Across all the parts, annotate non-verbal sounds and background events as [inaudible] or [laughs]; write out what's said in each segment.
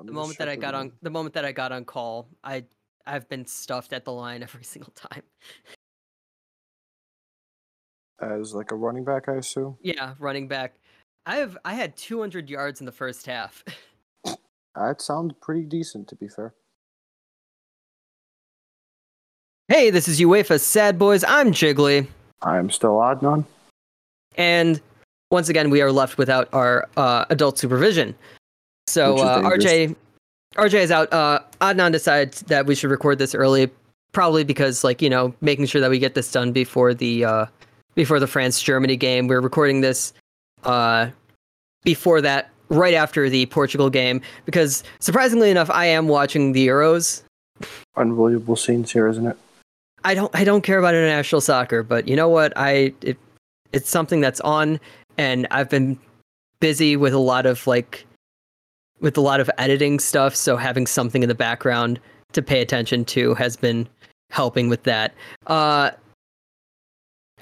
I'm The moment that I got on the moment that I got on call, I I've been stuffed at the line every [laughs] single time. as like a running back, I assume. Yeah, running back. I have I had 200 yards in the first half. [laughs] That sounds pretty decent, to be fair. hey, this is UEFA Sad Boys. I'm Jiggly, I'm still Adnan. and once again we are left without our uh, adult supervision. So uh. RJ RJ is out. Uh, Adnan decided that we should record this early, probably because like you know making sure that we get this done before the uh, before the France Germany game. We're recording this uh, before that, right after the Portugal game, because surprisingly enough, I am watching the Euros. Unbelievable scenes here, isn't it? I don't I don't care about international soccer, but you know what? I it, it's something that's on, and I've been busy with a lot of like with a lot of editing stuff. So having something in the background to pay attention to has been helping with that. Uh,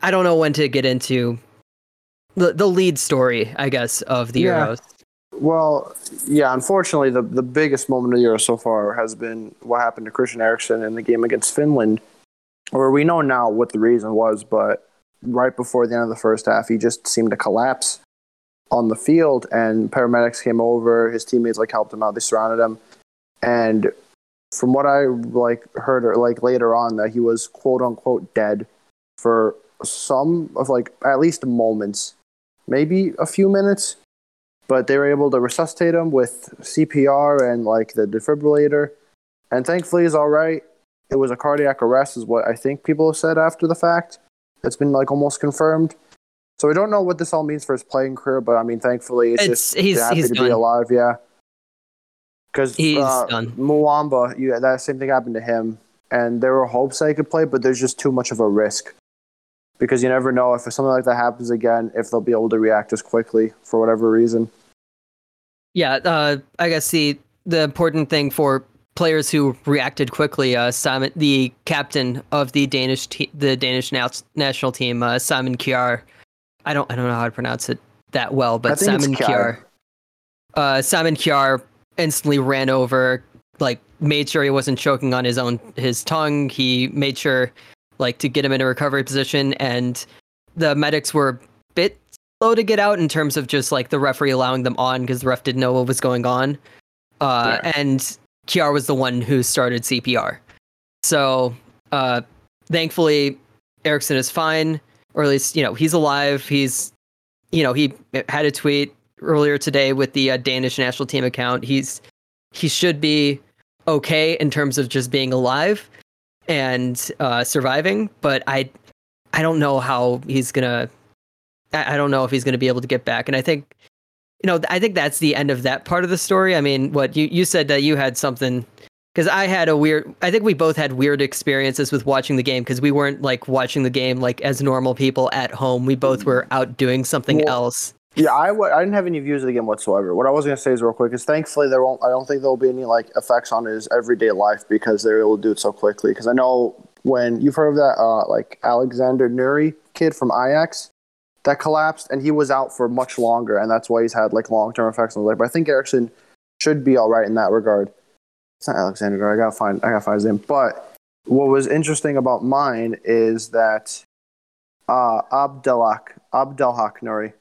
I don't know when to get into the the lead story, I guess, of the Yeah. Euros. Well, yeah, unfortunately, the, the biggest moment of the year so far has been what happened to Christian Eriksen in the game against Finland, where we know now what the reason was, but right before the end of the first half, he just seemed to collapse on the field, and paramedics came over. His teammates like helped him out. They surrounded him, and from what I like heard, or like later on, that he was quote unquote dead for some of like at least moments, maybe a few minutes but they were able to resuscitate him with CPR and like the defibrillator. And thankfully, he's all right. It was a cardiac arrest, is what I think people have said after the fact. It's been like almost confirmed. So we don't know what this all means for his playing career, but I mean, thankfully, it's, It's- just he's- happy he's to done. be alive. Yeah, because He's uh, done. Muamba, you, that same thing happened to him, and there were hopes that he could play, but there's just too much of a risk because you never know if something like that happens again, if they'll be able to react as quickly for whatever reason. Yeah, uh, I guess the the important thing for players who reacted quickly, uh, Simon, the captain of the Danish te- the Danish nas- national team, uh, Simon Kjær. I don't I don't know how to pronounce it that well, but Simon. Kjær. Uh, Simon Kjær instantly ran over, like made sure he wasn't choking on his own his tongue. He made sure, like, to get him in a recovery position, and the medics were a bit slow to get out in terms of just like the referee allowing them on because the ref didn't know what was going on. Uh, Yeah. And Kjær was the one who started CPR. So uh, thankfully, Eriksen is fine, or at least, you know, he's alive. He's, you know, he had a tweet earlier today with the uh, Danish national team account. He's, he should be okay in terms of just being alive and uh, surviving, but I, I don't know how he's gonna I I don't know if he's to be able to get back. And I think, you know, I think that's the end of that part of the story. I mean, what you, you said that you had something, because I had a weird, I think we both had weird experiences with watching the game because we weren't like watching the game like as normal people at home. We both were out doing something Well, else. Yeah, I w- I didn't have any views of the game whatsoever. What I was going to say is real quick is thankfully there won't. I don't think there will be any like effects on his everyday life because they're able to do it so quickly. Because I know when you've heard of that uh, like Alexander Nouri kid from Ajax that collapsed and he was out for much longer and that's why he's had like long term effects on his life. But I think Eriksen should be all right in that regard. It's not Alexander. I gotta find. I gotta find his name. But what was interesting about mine is that uh, Abdelhak Abdelhak Nouri.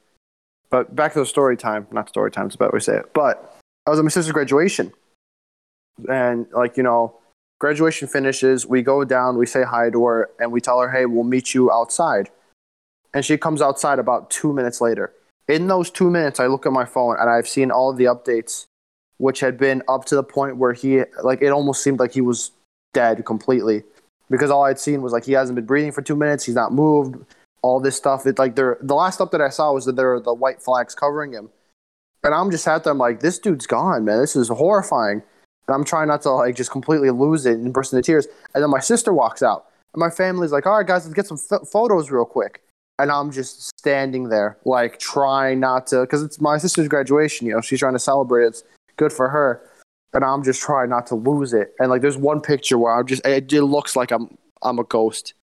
But back to the story time, not story time, it's a better way say it. But I was at my sister's graduation. And, like, you know, graduation finishes, we go down, we say hi to her, and we tell her, hey, we'll meet you outside. And she comes outside about two minutes later. In those two minutes, I look at my phone and I've seen all the updates, which had been up to the point where he, like, it almost seemed like he was dead completely. Because all I'd seen was, like, he hasn't been breathing for two minutes, he's not moved, all this stuff. It like there the last update I saw was that there are the white flags covering him. And I'm just sat there, I'm like, this dude's gone, man. This is horrifying. And I'm trying not to like just completely lose it and burst into tears. And then my sister walks out. And my family's like, all right, guys, let's get some ph photos real quick. And I'm just standing there, like trying not to, because it's my sister's graduation, you know, she's trying to celebrate. It's good for her. And I'm just trying not to lose it. And like, there's one picture where I'm just, it, it looks like I'm, I'm a ghost.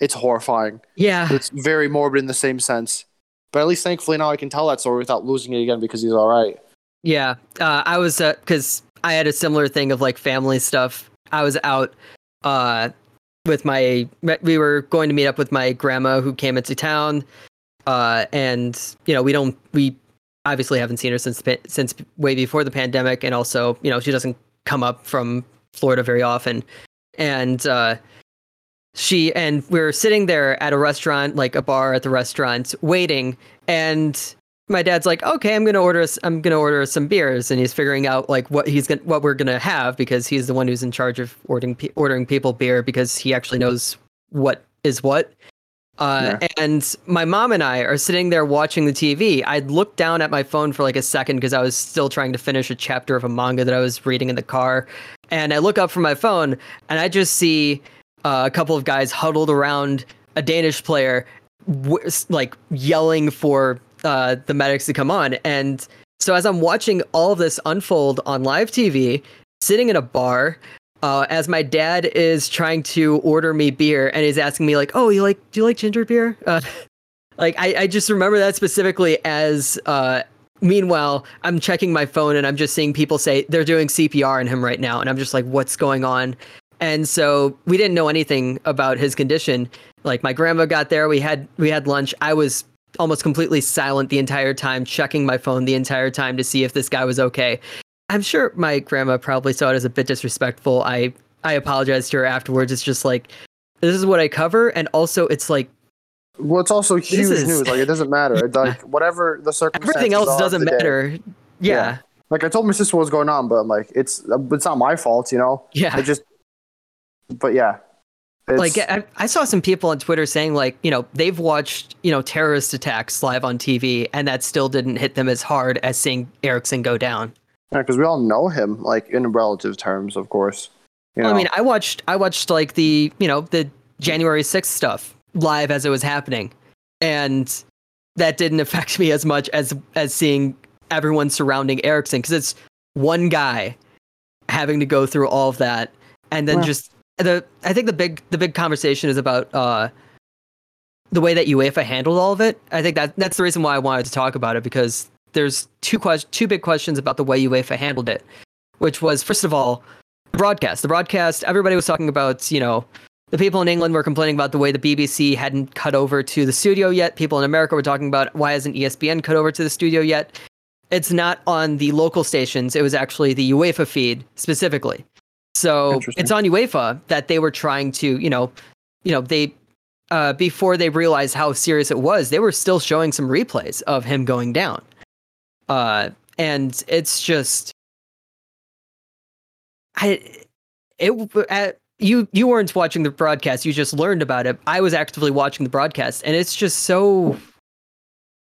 It's horrifying. Yeah. It's very morbid in the same sense. But at least thankfully now I can tell that story without losing it again because he's all right. Yeah, uh, I was because I had a similar thing of like family stuff. I was out uh, with my we were going to meet up with my grandma who came into town, uh, and you know we don't we obviously haven't seen her since since way before the pandemic, and also you know she doesn't come up from Florida very often, and uh, she and we are sitting there at a restaurant, like a bar at the restaurant, waiting, and my dad's like, okay, I'm gonna order. us, I'm gonna order some beers, and he's figuring out like what he's gonna, what we're gonna have because he's the one who's in charge of ordering ordering people beer because he actually knows what is what. Uh, yeah. And my mom and I are sitting there watching the TV. I'd looked down at my phone for like a second because I was still trying to finish a chapter of a manga that I was reading in the car. And I look up from my phone and I just see uh, a couple of guys huddled around a Danish player, w- like yelling for uh, the medics to come on. And so as I'm watching all of this unfold on live TV, sitting in a bar, uh, as my dad is trying to order me beer and he's asking me like, "Oh, you like? Do you like ginger beer?" Uh, [laughs] like I, I just remember that specifically as. Uh, meanwhile, I'm checking my phone and I'm just seeing people say they're doing CPR on him right now, and I'm just like, "What's going on?" And so we didn't know anything about his condition. Like my grandma got there, we had we had lunch. I was almost completely silent the entire time, checking my phone the entire time to see if this guy was okay. I'm sure my grandma probably saw it as a bit disrespectful. I I apologized to her afterwards. It's just like this is what I cover, and also it's like well, it's also huge is, news. Like it doesn't matter. It's like [laughs] whatever the circumstances. Everything else doesn't matter. Yeah. yeah. Like I told my sister what was going on, but I'm like, it's it's not my fault, you know. Yeah. It just. But yeah, it's, like I, I, saw some people on Twitter saying like you know they've watched you know terrorist attacks live on TV and that still didn't hit them as hard as seeing Eriksen go down. Yeah, because we all know him like in relative terms, of course. You know? I mean, I watched I watched like the you know the January sixth stuff live as it was happening, and that didn't [laughs] affect me as much as as seeing everyone surrounding Eriksen because it's one guy having to go through all of that and then well, just the I think the big the big conversation is about uh, the way that UEFA handled all of it. I think that that's the reason why I wanted to talk about it because there's two que- two big questions about the way UEFA handled it, which was first of all the broadcast. The broadcast everybody was talking about, you know, the people in England were complaining about the way the BBC hadn't cut over to the studio yet. People in America were talking about why hasn't ESPN cut over to the studio yet? It's not on the local stations. It was actually the UEFA feed specifically. So it's on UEFA that they were trying to, you know, you know, they uh, before they realized how serious it was, they were still showing some replays of him going down. Uh, and it's just, I, it, uh, you you weren't watching the broadcast. You just learned about it. I was actively watching the broadcast, and it's just so.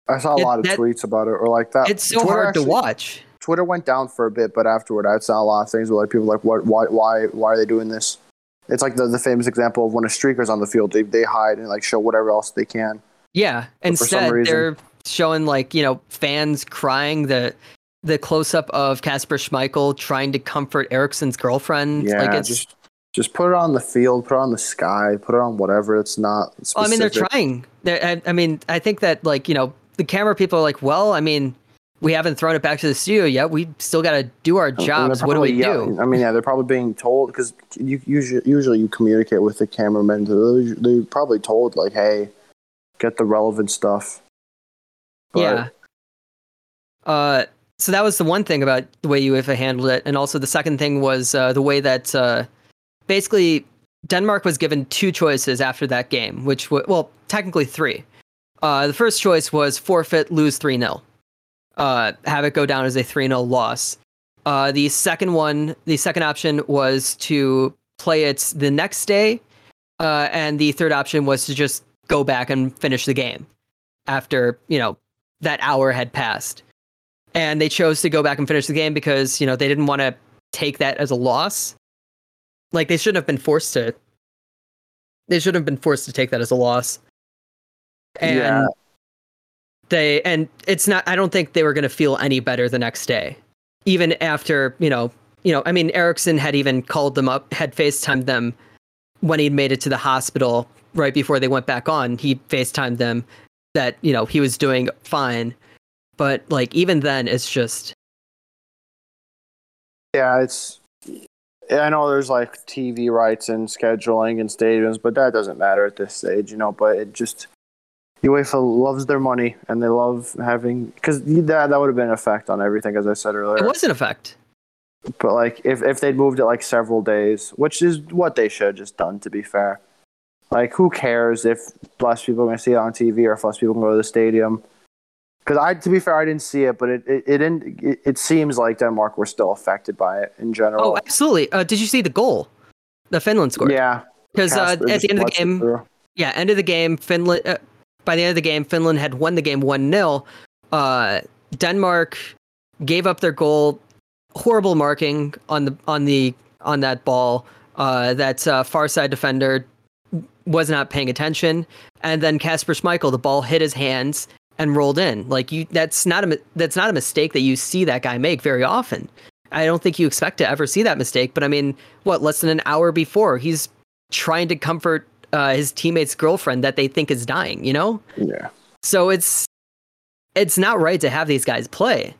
I saw a it, lot of that, tweets about it, or like that. It's so Twitter hard actually, to watch. Twitter went down for a bit, but afterward, I saw a lot of things where like people like, what, why, why, why are they doing this? It's like the, the famous example of when a streaker's on the field, they they hide and like show whatever else they can. Yeah, and instead they're showing like you know fans crying the the close up of Kasper Schmeichel trying to comfort Eriksen's girlfriend. Yeah, like it's, just just put it on the field, put it on the sky, put it on whatever. It's not. Well, I mean, they're trying. They're, I, I mean, I think that like you know the camera people are like, well, I mean, we haven't thrown it back to the studio yet. We still got to do our jobs. What do we do? I mean, yeah, they're probably being told because you usually usually you communicate with the cameramen. They're probably told like, "Hey, get the relevant stuff." But, yeah. Uh, so that was the one thing about the way UEFA handled it, and also the second thing was uh, the way that uh, basically Denmark was given two choices after that game, which w- well, technically three. Uh, the first choice was forfeit, lose three 0 uh, have it go down as a 3 0 loss. Uh, the second one, the second option was to play it the next day. Uh, and the third option was to just go back and finish the game after, you know, that hour had passed. And they chose to go back and finish the game because, you know, they didn't want to take that as a loss. Like they shouldn't have been forced to they shouldn't have been forced to take that as a loss. And yeah they and it's not i don't think they were going to feel any better the next day even after you know you know i mean eriksen had even called them up had facetimed them when he'd made it to the hospital right before they went back on he facetimed them that you know he was doing fine but like even then it's just Yeah, it's. I know there's like TV rights and scheduling and stadiums, but that doesn't matter at this stage, you know. But it just UEFA loves their money and they love having because that that would have been an effect on everything, as I said earlier. It was an effect. But like if if they'd moved it like several days, which is what they should have just done, to be fair. Like who cares if less people are going to see it on TV or if less people can go to the stadium? Because I, to be fair, I didn't see it, but it it, it didn't. It, it seems like Denmark were still affected by it in general. Oh, absolutely. Uh, did you see the goal? The Finland scored. yeah, because uh, at the end of the game, yeah, end of the game, Finland. Uh, by the end of the game, Finland had won the game one 0 uh, Denmark gave up their goal. Horrible marking on the on the on that ball. Uh, that uh, far side defender was not paying attention, and then Kasper Schmeichel, the ball hit his hands and rolled in. Like you, that's not a that's not a mistake that you see that guy make very often. I don't think you expect to ever see that mistake. But I mean, what less than an hour before, he's trying to comfort uh, his teammate's girlfriend that they think is dying. You know, Yeah, so it's it's not right to have these guys play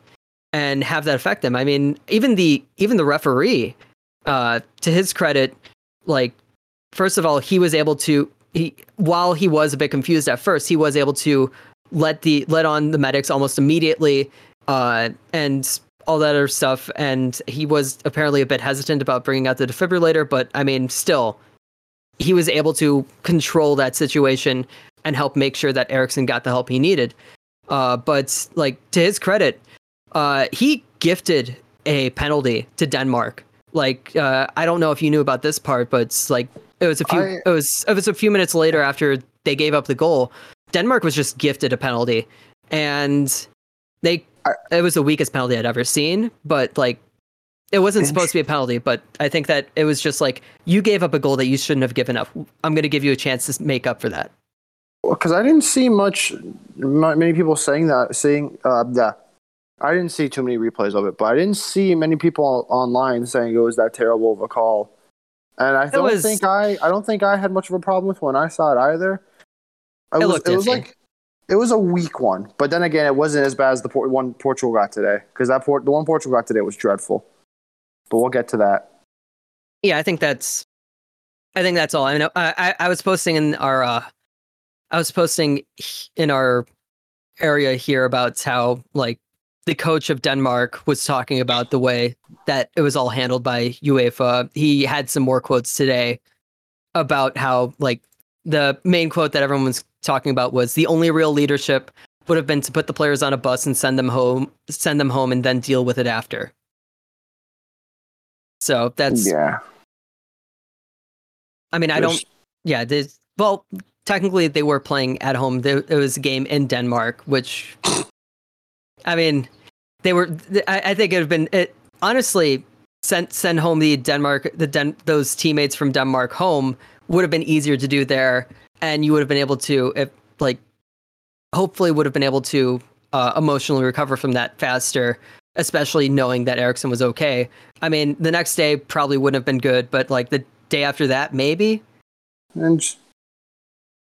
and have that affect them. I mean, even the even the referee, uh, to his credit, like first of all, he was able to he while he was a bit confused at first, he was able to let the let on the medics almost immediately, uh, and all that other stuff. And he was apparently a bit hesitant about bringing out the defibrillator, but I mean, still, he was able to control that situation and help make sure that Eriksen got the help he needed. Uh, but like to his credit, uh, he gifted a penalty to Denmark. Like uh, I don't know if you knew about this part, but like it was a few I- it was it was a few minutes later after they gave up the goal. Denmark was just gifted a penalty, and they I- it was the weakest penalty I'd ever seen. But like it wasn't supposed to be a penalty, but I think that it was just like you gave up a goal that you shouldn't have given up. I'm going to give you a chance to make up for that. because I didn't see much many people saying that. Saying uh, that I didn't see too many replays of it, but I didn't see many people online saying it was that terrible of a call. And I don't was- think I I don't think I had much of a problem with when I saw it either. It, It was looked it was like it was a weak one, but then again, it wasn't as bad as the Por- one Portugal got today because that Port- the one Portugal got today was dreadful. But we'll get to that. yeah, I think that's, I think that's all. I know. I I, I was posting in our, uh, I was posting in our area here about how like the coach of Denmark was talking about the way that it was all handled by UEFA. He had some more quotes today about how like the main quote that everyone was talking about was the only real leadership would have been to put the players on a bus and send them home, send them home, and then deal with it after. So that's yeah, I mean, I don't. Yeah, there's, well, technically they were playing at home. There, it was a game in Denmark, which, I mean, they were. I, I think it would have been it. Honestly, send send home the Denmark, the Den, those teammates from Denmark home would have been easier to do there, and you would have been able to, if like, hopefully would have been able to uh, emotionally recover from that faster. Especially knowing that Eriksen was okay. I mean, the next day probably wouldn't have been good, but like the day after that, maybe. and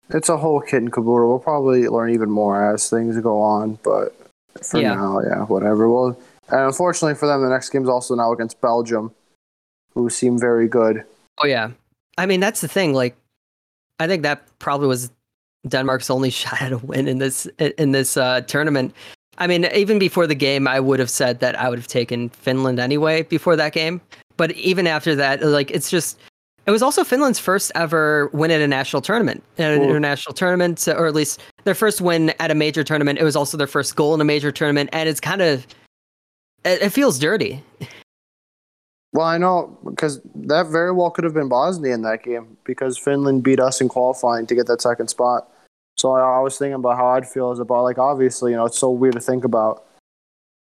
it's a whole kit and caboodle. We'll probably learn even more as things go on, but for Yeah. now, yeah, whatever. Well, and unfortunately for them, the next game's also now against Belgium, who seem very good. Oh yeah. I mean that's the thing. Like, I think that probably was Denmark's only [laughs] shot at a win in this in this uh, tournament. I mean, even before the game, I would have said that I would have taken Finland anyway before that game. But even after that, like it's just. It was also Finland's first ever win at a national tournament, an Cool. international tournament, or at least their first win at a major tournament. It was also their first goal in a major tournament, and it's kind of, it, it feels dirty. Well, I know because that very well could have been Bosnia in that game because Finland beat us in qualifying to get that second spot. So I, I was thinking about how I'd feel as about like obviously you know it's so weird to think about,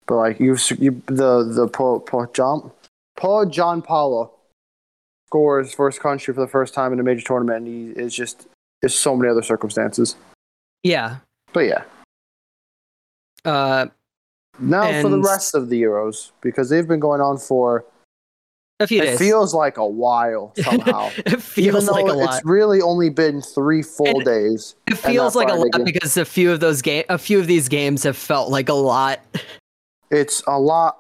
but like you you the the Po Po John Pohjanpalo scores first country for the first time in a major tournament, and he is just there's so many other circumstances. Yeah. But yeah, Uh, now for the rest of the Euros because they've been going on for a few it days. feels like a while [laughs] somehow. it feels like a lot. It's really only been three full And- days. It feels like a lot game. because a few of those game, a few of these games have felt like a lot. It's a lot.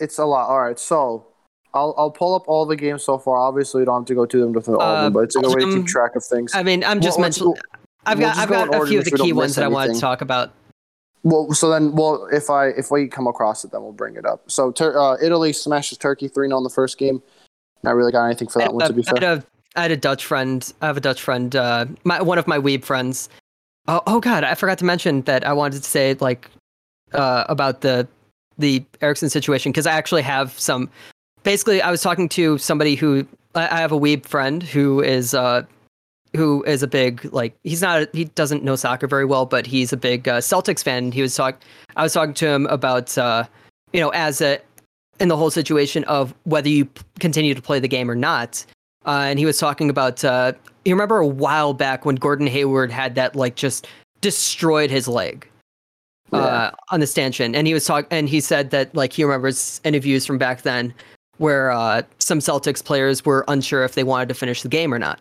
it's a lot. All right, so I'll I'll pull up all the games so far. Obviously, you don't have to go to them with all of Uh, them, but it's a good way to keep track of things. I mean, I'm just Well, mentioning. I've we'll got I've go got a few of the key ones that I wanted to talk about. Well, so then, well, if I if we come across it, then we'll bring it up. So uh, Italy smashes Turkey three 0 in the first game. Not really got anything for that one, I, to be I had fair. a I had a Dutch friend. I have a Dutch friend. Uh, my one of my weeb friends. Oh, oh God, I forgot to mention that I wanted to say like uh, about the the Eriksen situation because I actually have some. Basically, I was talking to somebody who I have a weeb friend who is uh, who is a big like he's not he doesn't know soccer very well, but he's a big uh, Celtics fan. He was talk I was talking to him about uh, you know as a in the whole situation of whether you p- continue to play the game or not. Uh, and he was talking about uh, you remember a while back when Gordon Hayward had that like just destroyed his leg uh, on the stanchion, and he was talking, and he said that like he remembers interviews from back then where uh, some Celtics players were unsure if they wanted to finish the game or not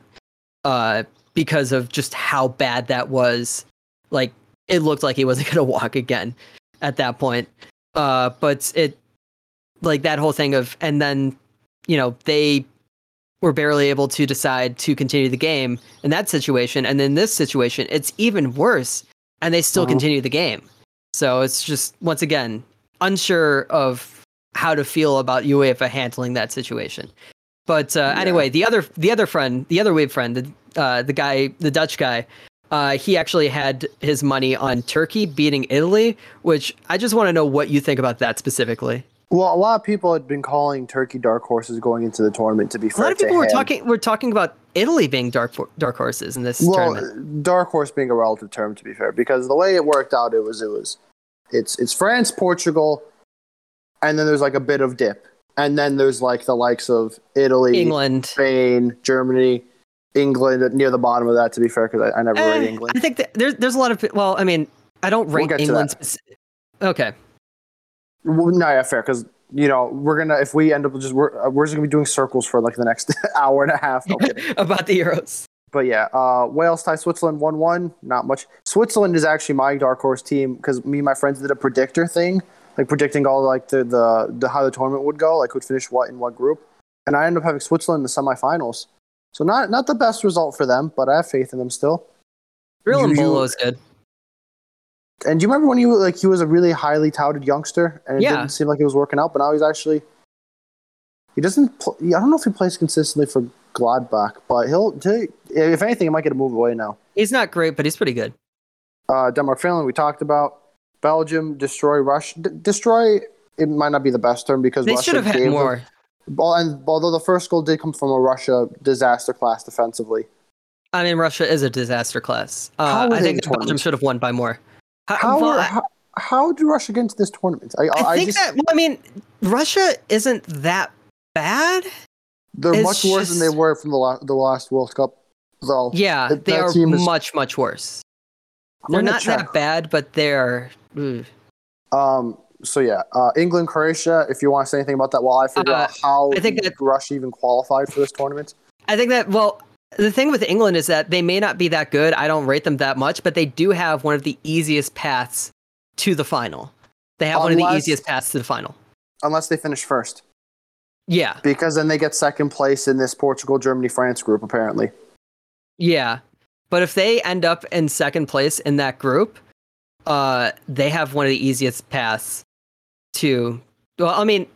uh, because of just how bad that was. Like it looked like he wasn't [laughs] going to walk again at that point. Uh, but it like that whole thing of and then you know they were barely able to decide to continue the game in that situation and in this situation it's even worse and they still Mhm. continue the game so it's just once again unsure of how to feel about UEFA handling that situation but uh, Yeah. anyway the other the other friend the other wave friend the, uh, the guy the Dutch guy uh, he actually had his money on Turkey beating Italy, which I just want to know what you think about that specifically. Well, a lot of people had been calling Turkey dark horses going into the tournament. To be fair, A lot of people were talking were talking about Italy being dark dark horses in this Well, tournament. dark horse being a relative term, to be fair, because the way it worked out, it was it was it's it's France, Portugal, and then there's like a bit of dip, and then there's like the likes of Italy, England. Spain, Germany, England near the bottom of that. To be fair, because I, I never Eh, rate England. I think that there's there's a lot of well, I mean, I don't rate to England. Speci- okay, Well, no, yeah, fair. Because you know we're gonna if we end up just we're uh, we're just gonna be doing circles for like the next [laughs] hour and a half. No [laughs] about the Euros. But yeah, uh, Wales tie Switzerland one one. Not much. Switzerland is actually my dark horse team because me and my friends did a predictor thing, like predicting all like the, the the how the tournament would go, like who'd finish what in what group, and I ended up having Switzerland in the semifinals. So not not the best result for them, but I have faith in them still. Real You- you- Embolo is good. And do you remember when he was like he was a really highly touted youngster, and it Yeah. didn't seem like he was working out, but now he's actually he doesn't. Pl- I don't know if he plays consistently for Gladbach, but he'll. he- if anything, he might get a move away now. He's not great, but he's pretty good. Uh, Denmark, Finland, we talked about. Belgium, destroy Russia. D- destroy, it might not be the best term because They Russia should have had them- more. And although the first goal did come from a Russia disaster class defensively, I mean, Russia is a disaster class. Uh, I think in Belgium should have won by more. How, how, well, how how did Russia get into this tournament? I, I, I, think just that. Well, I mean, Russia isn't that bad. they're it's much worse than they were from the la- the last World Cup. Though Yeah, That- they are is- much much worse. I'm They're not check. that bad, but they're. Ugh. Um. So yeah, uh, England, Croatia. If you want to say anything about that, while I figure Uh, out how I think that- Russia even qualified for this tournament. I think that well, the thing with England is that they may not be that good. I don't rate them that much, but they do have one of the easiest paths to the final. They have one of the easiest paths to the final. Unless they finish first, Yeah, because then they get second place in this Portugal, Germany, France group. Apparently, yeah. But if they end up in second place in that group, uh, they have one of the easiest paths to. Well, I mean,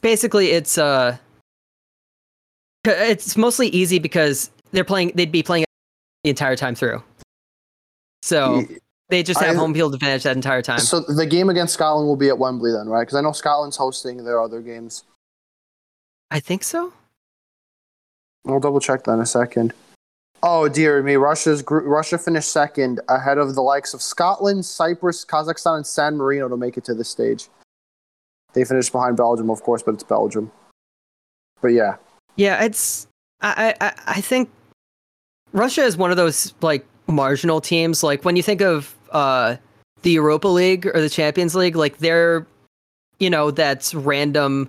basically, it's uh, it's mostly easy because they're playing. They'd be playing the entire time through. So they just have I- home field advantage that entire time. So the game against Scotland will be at Wembley then, right? Because I know Scotland's hosting their other games. I think so. I'll double check that in a second. Oh dear me, Russia's Russia finished second ahead of the likes of Scotland, Cyprus, Kazakhstan, and San Marino to make it to this stage. They finished behind Belgium, of course, but it's Belgium. But yeah, Yeah, it's I I I- think Russia is one of those like marginal teams. Like when you think of uh the Europa League or the Champions League, like they're you know that's random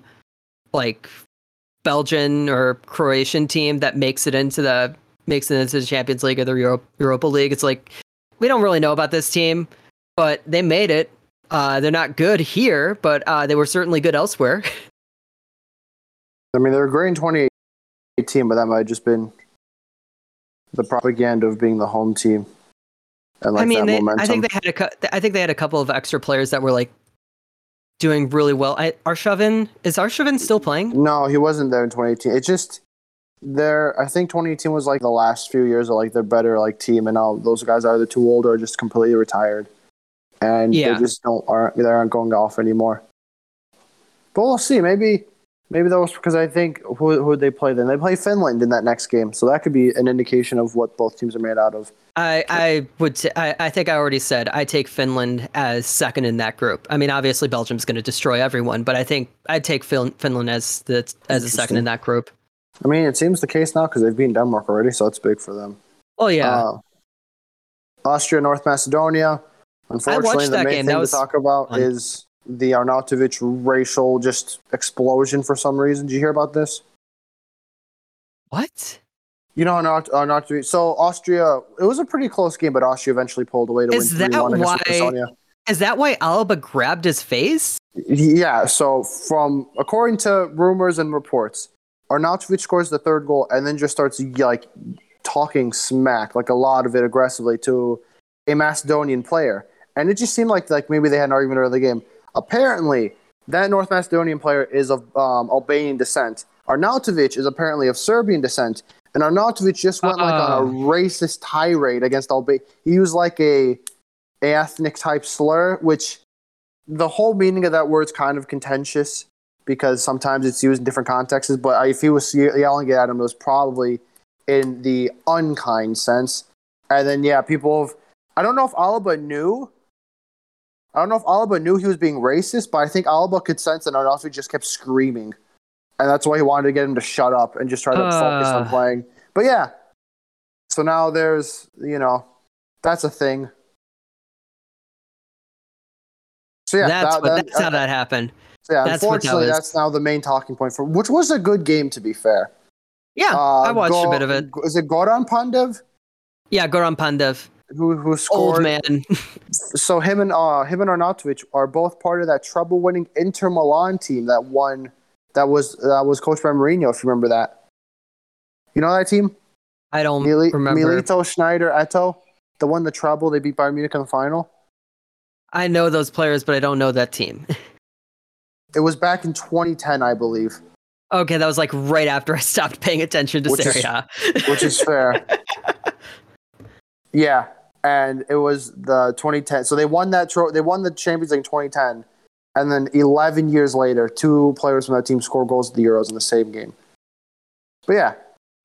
like Belgian or Croatian team that makes it into the makes it into the Champions League or the Euro- Europa League. It's like we don't really know about this team, but they made it Uh, they're not good here, but uh, they were certainly good elsewhere. [laughs] I mean, they were great in 2018, but that might have just been the propaganda of being the home team. And like I mean, that they. I think they had a I think they had a couple of extra players that were like doing really well. I, Arshavin is Arshavin still playing? No, he wasn't there in 2018. It just there. I think 2018 was like the last few years of like their better like team, and now those guys are either too old or just completely retired, and Yeah. they just don't aren't they aren't going off anymore. But we'll see. Maybe maybe that was because I think who who they play then? They play Finland in that next game, so that could be an indication of what both teams are made out of. I I would t- I, I think I already said I take Finland as second in that group. I mean, obviously Belgium's going to destroy everyone, but I think I'd take fin- Finland as the as a second in that group. I mean, it seems the case now because they've beaten Denmark already, so it's big for them. Oh yeah, Uh, Austria, North Macedonia. Unfortunately, the main game. thing was to talk about is the Arnautovic racial just explosion for some reason. Did you hear about this? what? You know, Arnaut- Arnautovic. So Austria, it was a pretty close game, but Austria eventually pulled away to Is win that 3-1 against why- Macedonia. Is that why Alaba grabbed his face? Yeah, so from according to rumors and reports, Arnautovic scores the third goal and then just starts like talking smack, like a lot of it aggressively to a Macedonian player. And it just seemed like like maybe they had an argument early in the game. Apparently, that North Macedonian player is of um, Albanian descent. Arnautovic is apparently of Serbian descent. And Arnautovic just went like on a racist tirade against Albania. He used like a, a ethnic type slur, which the whole meaning of that word is kind of contentious because sometimes it's used in different contexts. But if he was ye- yelling at him, it was probably in the unkind sense. And then, yeah, people have. I don't know if Alaba knew. I don't know if Alaba knew he was being racist, but I think Alaba could sense that Arnautovic just kept screaming. And that's why he wanted to get him to shut up and just try to focus on Uh. playing. But yeah. So now there's, you know, that's a thing. So yeah, that's that- that- that's how that happened. Yeah, That's what that unfortunately, that's now the main talking point for which was a good game to be fair. Yeah, Uh, I watched Go- a bit of it. Is it Goran Pandev Yeah, Goran Pandev, who who scored? old man. [laughs] So him and uh, him and Arnautovic are both part of that trouble-winning Inter Milan team that won. That was that was coached by Mourinho. If you remember that, you know that team. I don't Mili- remember. Milito, Sneijder, Eto'o, the one the treble they beat Bayern Munich in the final. I know those players, but I don't know that team. [laughs] It was back in 2010, I believe, okay, that was like right after I stopped paying attention to Which is- which is fair. [laughs] yeah, and it was the 2010. So they won that. Tro- they won the Champions League in 2010, and then 11 years later, two players from that team scored goals at the Euros in the same game. But yeah,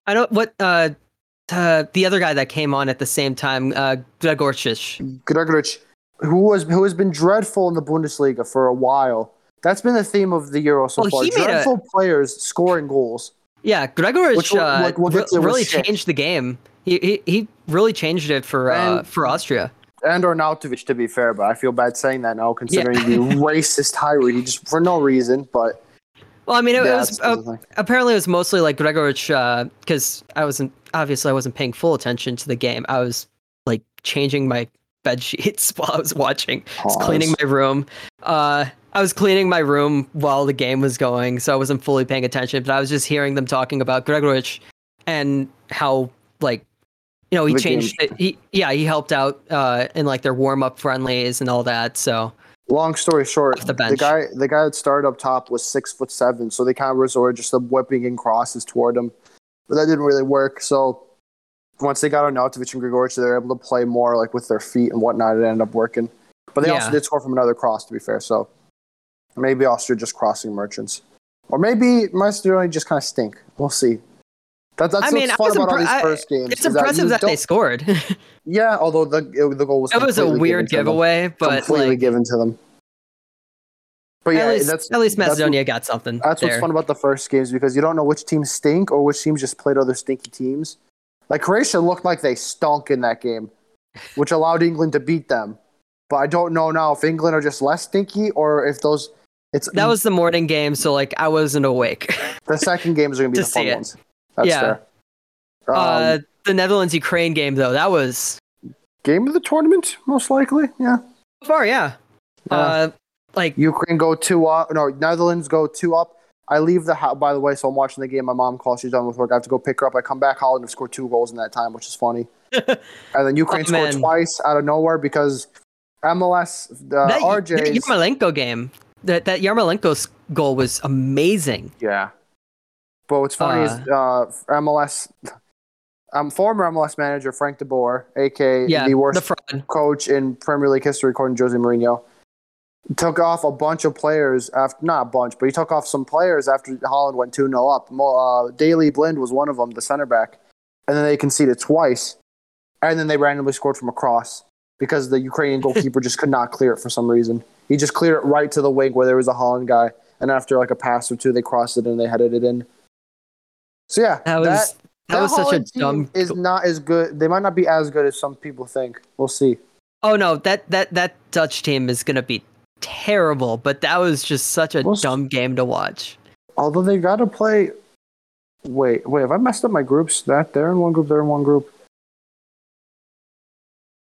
I don't what uh, uh the other guy that came on at the same time, uh Gregoritsch. Gregoritsch, who was who has been dreadful in the Bundesliga for a while. That's been the theme of the Euro so Well, far. he made a- players scoring goals. Yeah, Gregoritsch Which we'll- uh, we'll- we'll get to with really shit. changed the game. He, he he really changed it for uh, And- for Austria. And Arnautovic, to be fair, but I feel bad saying that now, considering the [laughs] racist tirade he just for no reason. But Well, I mean, it, yeah, it was uh, apparently it was mostly like Gregoritsch because I wasn't obviously I wasn't paying full attention to the game. I was like changing my bed sheets [laughs] while I was watching. I was cleaning my room. Uh, I was cleaning my room while the game was going, so I wasn't fully paying attention. But I was just hearing them talking about Gregoritsch and how like you know he The game. changed it. He yeah he helped out uh, in like their warm up friendlies and all that. So Long story short, the the, guy the guy that started up top was six foot seven, so they kind of resorted just to whipping in crosses toward him, but that didn't really work. So once they got on Arnautovic and Gregoritsch, they were able to play more like with their feet and whatnot. It ended up working, but they also did score from another cross. To be fair, so maybe Austria just crossing merchants, or maybe Macedonia just kind of stink. We'll see. That, that's I mean, I what's was fun about all impre- I- first games. it's impressive you that, they scored. [laughs] Yeah, although the the goal was it was a completely weird given to them. giveaway, but completely like, given to them. But yeah, at least, that's at least what- Macedonia got something. That's there. what's fun about the first games because you don't know which teams stink or which teams just played other stinky teams. Like Croatia looked like they stunk in that game, which allowed England to beat them. But I don't know now if England are just less stinky or if those. It's That was the morning game, so like I wasn't awake. [laughs] the second games are going [laughs] to be the fun ones. That's Yeah. fair. Um, uh, the Netherlands Ukraine game though, that was game of the tournament, most likely. Yeah. so far, yeah. Uh, like Ukraine go two up. No, Netherlands go two up. I leave the house. By the way, so I'm watching the game. My mom calls. She's done with work. I have to go pick her up. I come back. Holland have scored two goals in that time, which is funny. [laughs] and then Ukraine Oh, scored man. twice out of nowhere because MLS uh, that, that RJ's Yarmolenko game, that that Yarmolenko's goal was amazing. Yeah. But what's funny is uh, MLS, um, former MLS manager Frank De Boer, aka Yeah, the worst fraud. coach in Premier League history, according to Jose Mourinho, took off a bunch of players after not a bunch, but he took off some players after Holland went two 0 up. Uh, Daley Blind was one of them, the center back, and then they conceded twice, and then they randomly scored from across because the Ukrainian [laughs] goalkeeper just could not clear it for some reason. He just cleared it right to the wing where there was a Holland guy, and after like a pass or two, they crossed it and they headed it in. So yeah, That was that, was such a Holland team dumb. Is not as good. They might not be as good as some people think. We'll see. Oh no, that that that Dutch team is gonna be terrible. But that was just such a We'll dumb game to watch. Although they got to play. Wait, wait. Have I messed up my groups? That they're in one group. They're in one group.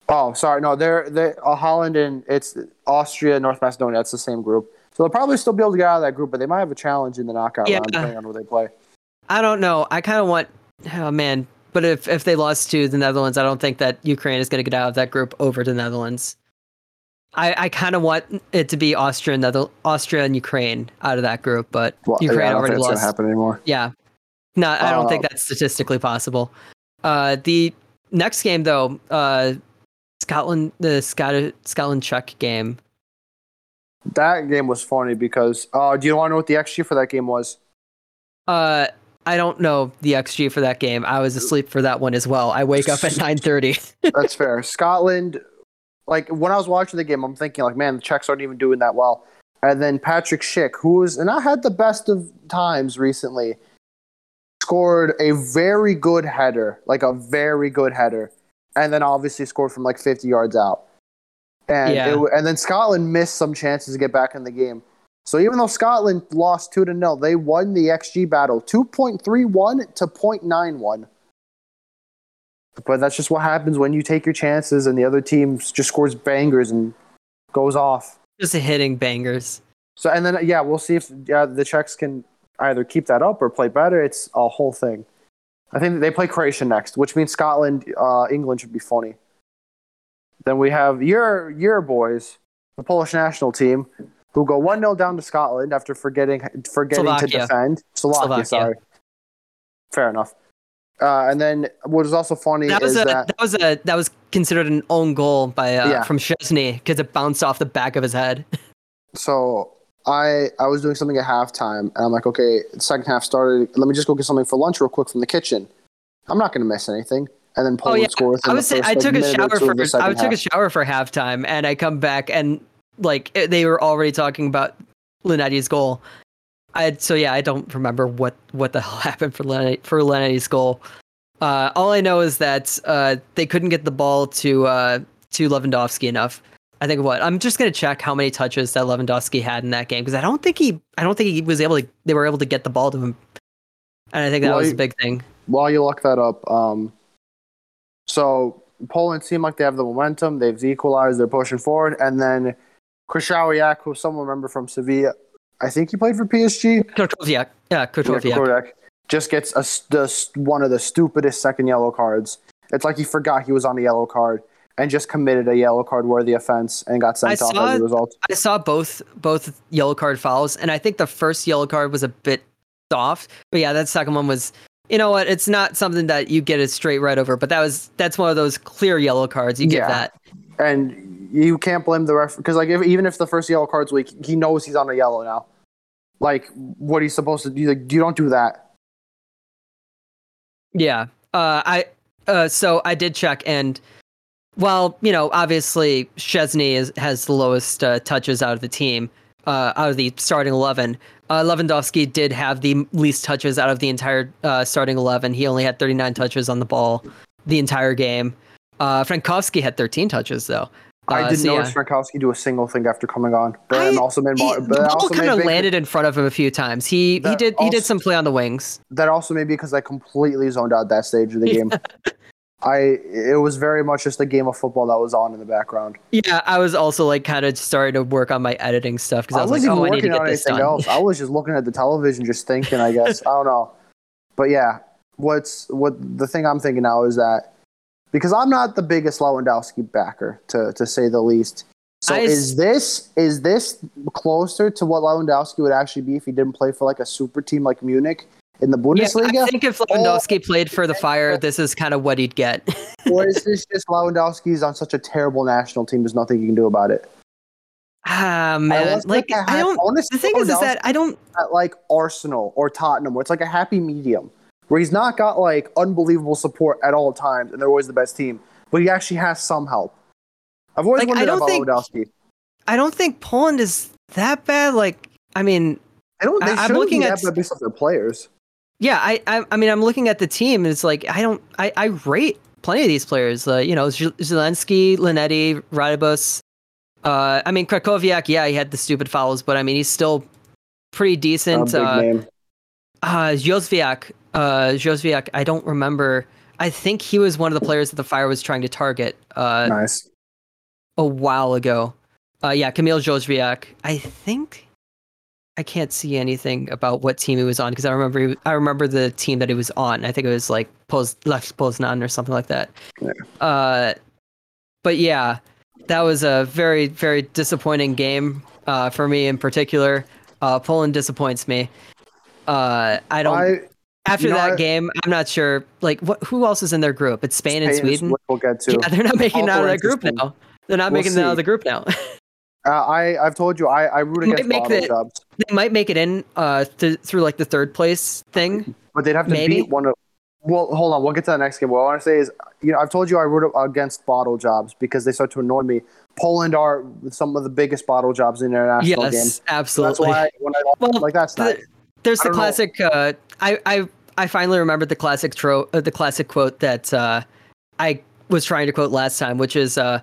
Oh, sorry. No, they're they uh, Holland and it's Austria, North Macedonia. That's the same group. So they'll probably still be able to get out of that group, but they might have a challenge in the knockout Yeah. round depending on where they play. I don't know. I kind of want. Oh man. But if if they lost to the Netherlands, I don't think that Ukraine is gonna get out of that group over the Netherlands. I, I kind of want it to be Austria, and Nether- Austria and Ukraine out of that group, but Well, Ukraine yeah, I don't already think lost. happen anymore. Yeah. No, I don't think Uh, that's statistically possible. Uh, the next game, though, uh, Scotland, the Scott- Scotland Czech game. That game was funny because. Uh, do you want to know what the XG for that game was? Uh, I don't know the XG for that game. I was asleep for that one as well. I wake up at [laughs] 9:30. That's fair. Scotland, like when I was watching the game, I'm thinking like, man, the Czechs aren't even doing that well. And then Patrick Schick, who was and I had the best of times recently, scored a very good header, like a very good header, and then obviously scored from like 50 yards out. And Yeah. it, and then Scotland missed some chances to get back in the game. So even though Scotland lost two to nil, they won the XG battle, 2.31 to 0.91. But that's just what happens when you take your chances and the other team just scores bangers and goes off. Just hitting bangers. So and then yeah, we'll see if yeah, the Czechs can either keep that up or play better. It's a whole thing. I think they play Croatia next, which means Scotland, uh, England should be funny. Then we have your your boys, the Polish national team, who go one 0 down to Scotland after forgetting forgetting to defend. Slovakia, Slovakia. sorry. Fair enough. Uh, and then what is also funny That was is a that that was a that was considered an own goal by uh, Yeah. from Szczesny because it bounced off the back of his head. [laughs] so I I was doing something at halftime, and I'm like, okay, second half started. Let me just go get something for lunch real quick from the kitchen. I'm not going to miss anything. And then Poland Oh, yeah. score within I was saying, I took a shower for I took a shower for halftime, and I come back and like they were already talking about Linetty's goal. I so yeah, I don't remember what what the [laughs] hell happened for Linetty, for Linetty's goal. Uh, all I know is that uh, they couldn't get the ball to uh, to Lewandowski enough. I think what I'm just gonna check how many touches that Lewandowski had in that game because I don't think he I don't think he was able to they were able to get the ball to him, and I think that Well, was you- a big thing. While you look that up, um, so Poland seem like they have the momentum. They've equalized. They're pushing forward, and then Krychowiak, who someone remember from Sevilla, I think he played for PSG. Kotoviak, yeah, Yeah, just gets a, the, one of the stupidest second yellow cards. It's like he forgot he was on the yellow card and just committed a yellow card worthy offense and got sent I off saw as a result. I saw both both yellow card fouls, and I think the first yellow card was a bit soft. But yeah, that second one was. You know what? It's not something that you get a straight right over, but that was that's one of those clear yellow cards. You get Yeah. that. And you can't blame the ref because like if, even if the first yellow card's weak, he knows he's on a yellow now. Like what he's supposed to do, like, you don't do that. Yeah. Uh, I uh, so I did check, and while you know, obviously Szczesny is, has the lowest uh, touches out of the team, uh, out of the starting eleven. Uh, Lewandowski did have the least touches out of the entire uh, starting eleven. He only had 39 touches on the ball the entire game. Uh, Frankowski had 13 touches though. I Uh, didn't so, notice yeah. Frankowski do a single thing after coming on. But I- also made He- Mar- the ball also kind of landed in front of him a few times. He he did he did some play on the wings. that also may be because I completely zoned out that stage of the [laughs] game. I it was very much just a game of football that was on in the background. Yeah, I was also like kind of starting to work on my editing stuff because I, I was like, oh, I need to get this anything done. else. I was just looking at the television, just thinking. I guess [laughs] I don't know, but yeah, what's what the thing I'm thinking now is that because I'm not the biggest Lewandowski backer to to say the least. So I is this is this closer to what Lewandowski would actually be if he didn't play for like a super team like Munich in the Yeah, Bundesliga? I think if Lewandowski played for the [laughs] Fire, this is kind of what he'd get. [laughs] or is [laughs] this just Lewandowski's on such a terrible national team? There's nothing you can do about it. ah man, almost like like I don't. honestly, The thing is, is that I don't. at like Arsenal or Tottenham, where it's like a happy medium, where he's not got like unbelievable support at all times, and they're always the best team, but he actually has some help. I've always Like, I wondered don't about think- Lewandowski. I don't think Poland is that bad. Like, I mean, I don't. They I- I'm shouldn't looking be at- that bad based off their players. Yeah, I, I, I mean, I'm looking at the team. And it's like I don't. I, I rate plenty of these players. Uh, you know, Zel- Zielinski, Linetty, Radibus. Uh, I mean, Krychowiak. Yeah, he had the stupid fouls, but I mean, he's still pretty decent. Uh, name. uh Jozwiak, uh Jozwiak, I don't remember. I think he was one of the players that the Fire was trying to target uh Nice. a while ago. Uh yeah, Kamil Jozwiak. I think I can't see anything about what team he was on because I remember he, I remember the team that he was on. I think it was like Poz, Lech Poznan or something like that. Yeah. Uh but yeah, that was a very very disappointing game uh for me in particular. Uh Poland disappoints me. Uh I don't I, after that what? game, I'm not sure. Like, what? Who else is in their group? It's Spain, and Spain is Sweden. We'll get to. Yeah, they're not making it out of that group now. They're not We'll making it out of the group now. [laughs] Uh, I I've told you I I root Might against bottle the- jobs, they might make it in uh th- through like the third place thing. but they'd have to Maybe. beat one of. Well, hold on. We'll get to the next game. What I want to say is, you know, I've told you I root against bottle jobs because they start to annoy me. Poland are some of the biggest bottle jobs in international Yes, games. So absolutely. that's why when I Well, like that's the- not. There's the classic. Uh, I I I finally remembered the classic tro- uh, the classic quote that uh, I was trying to quote last time, which is uh,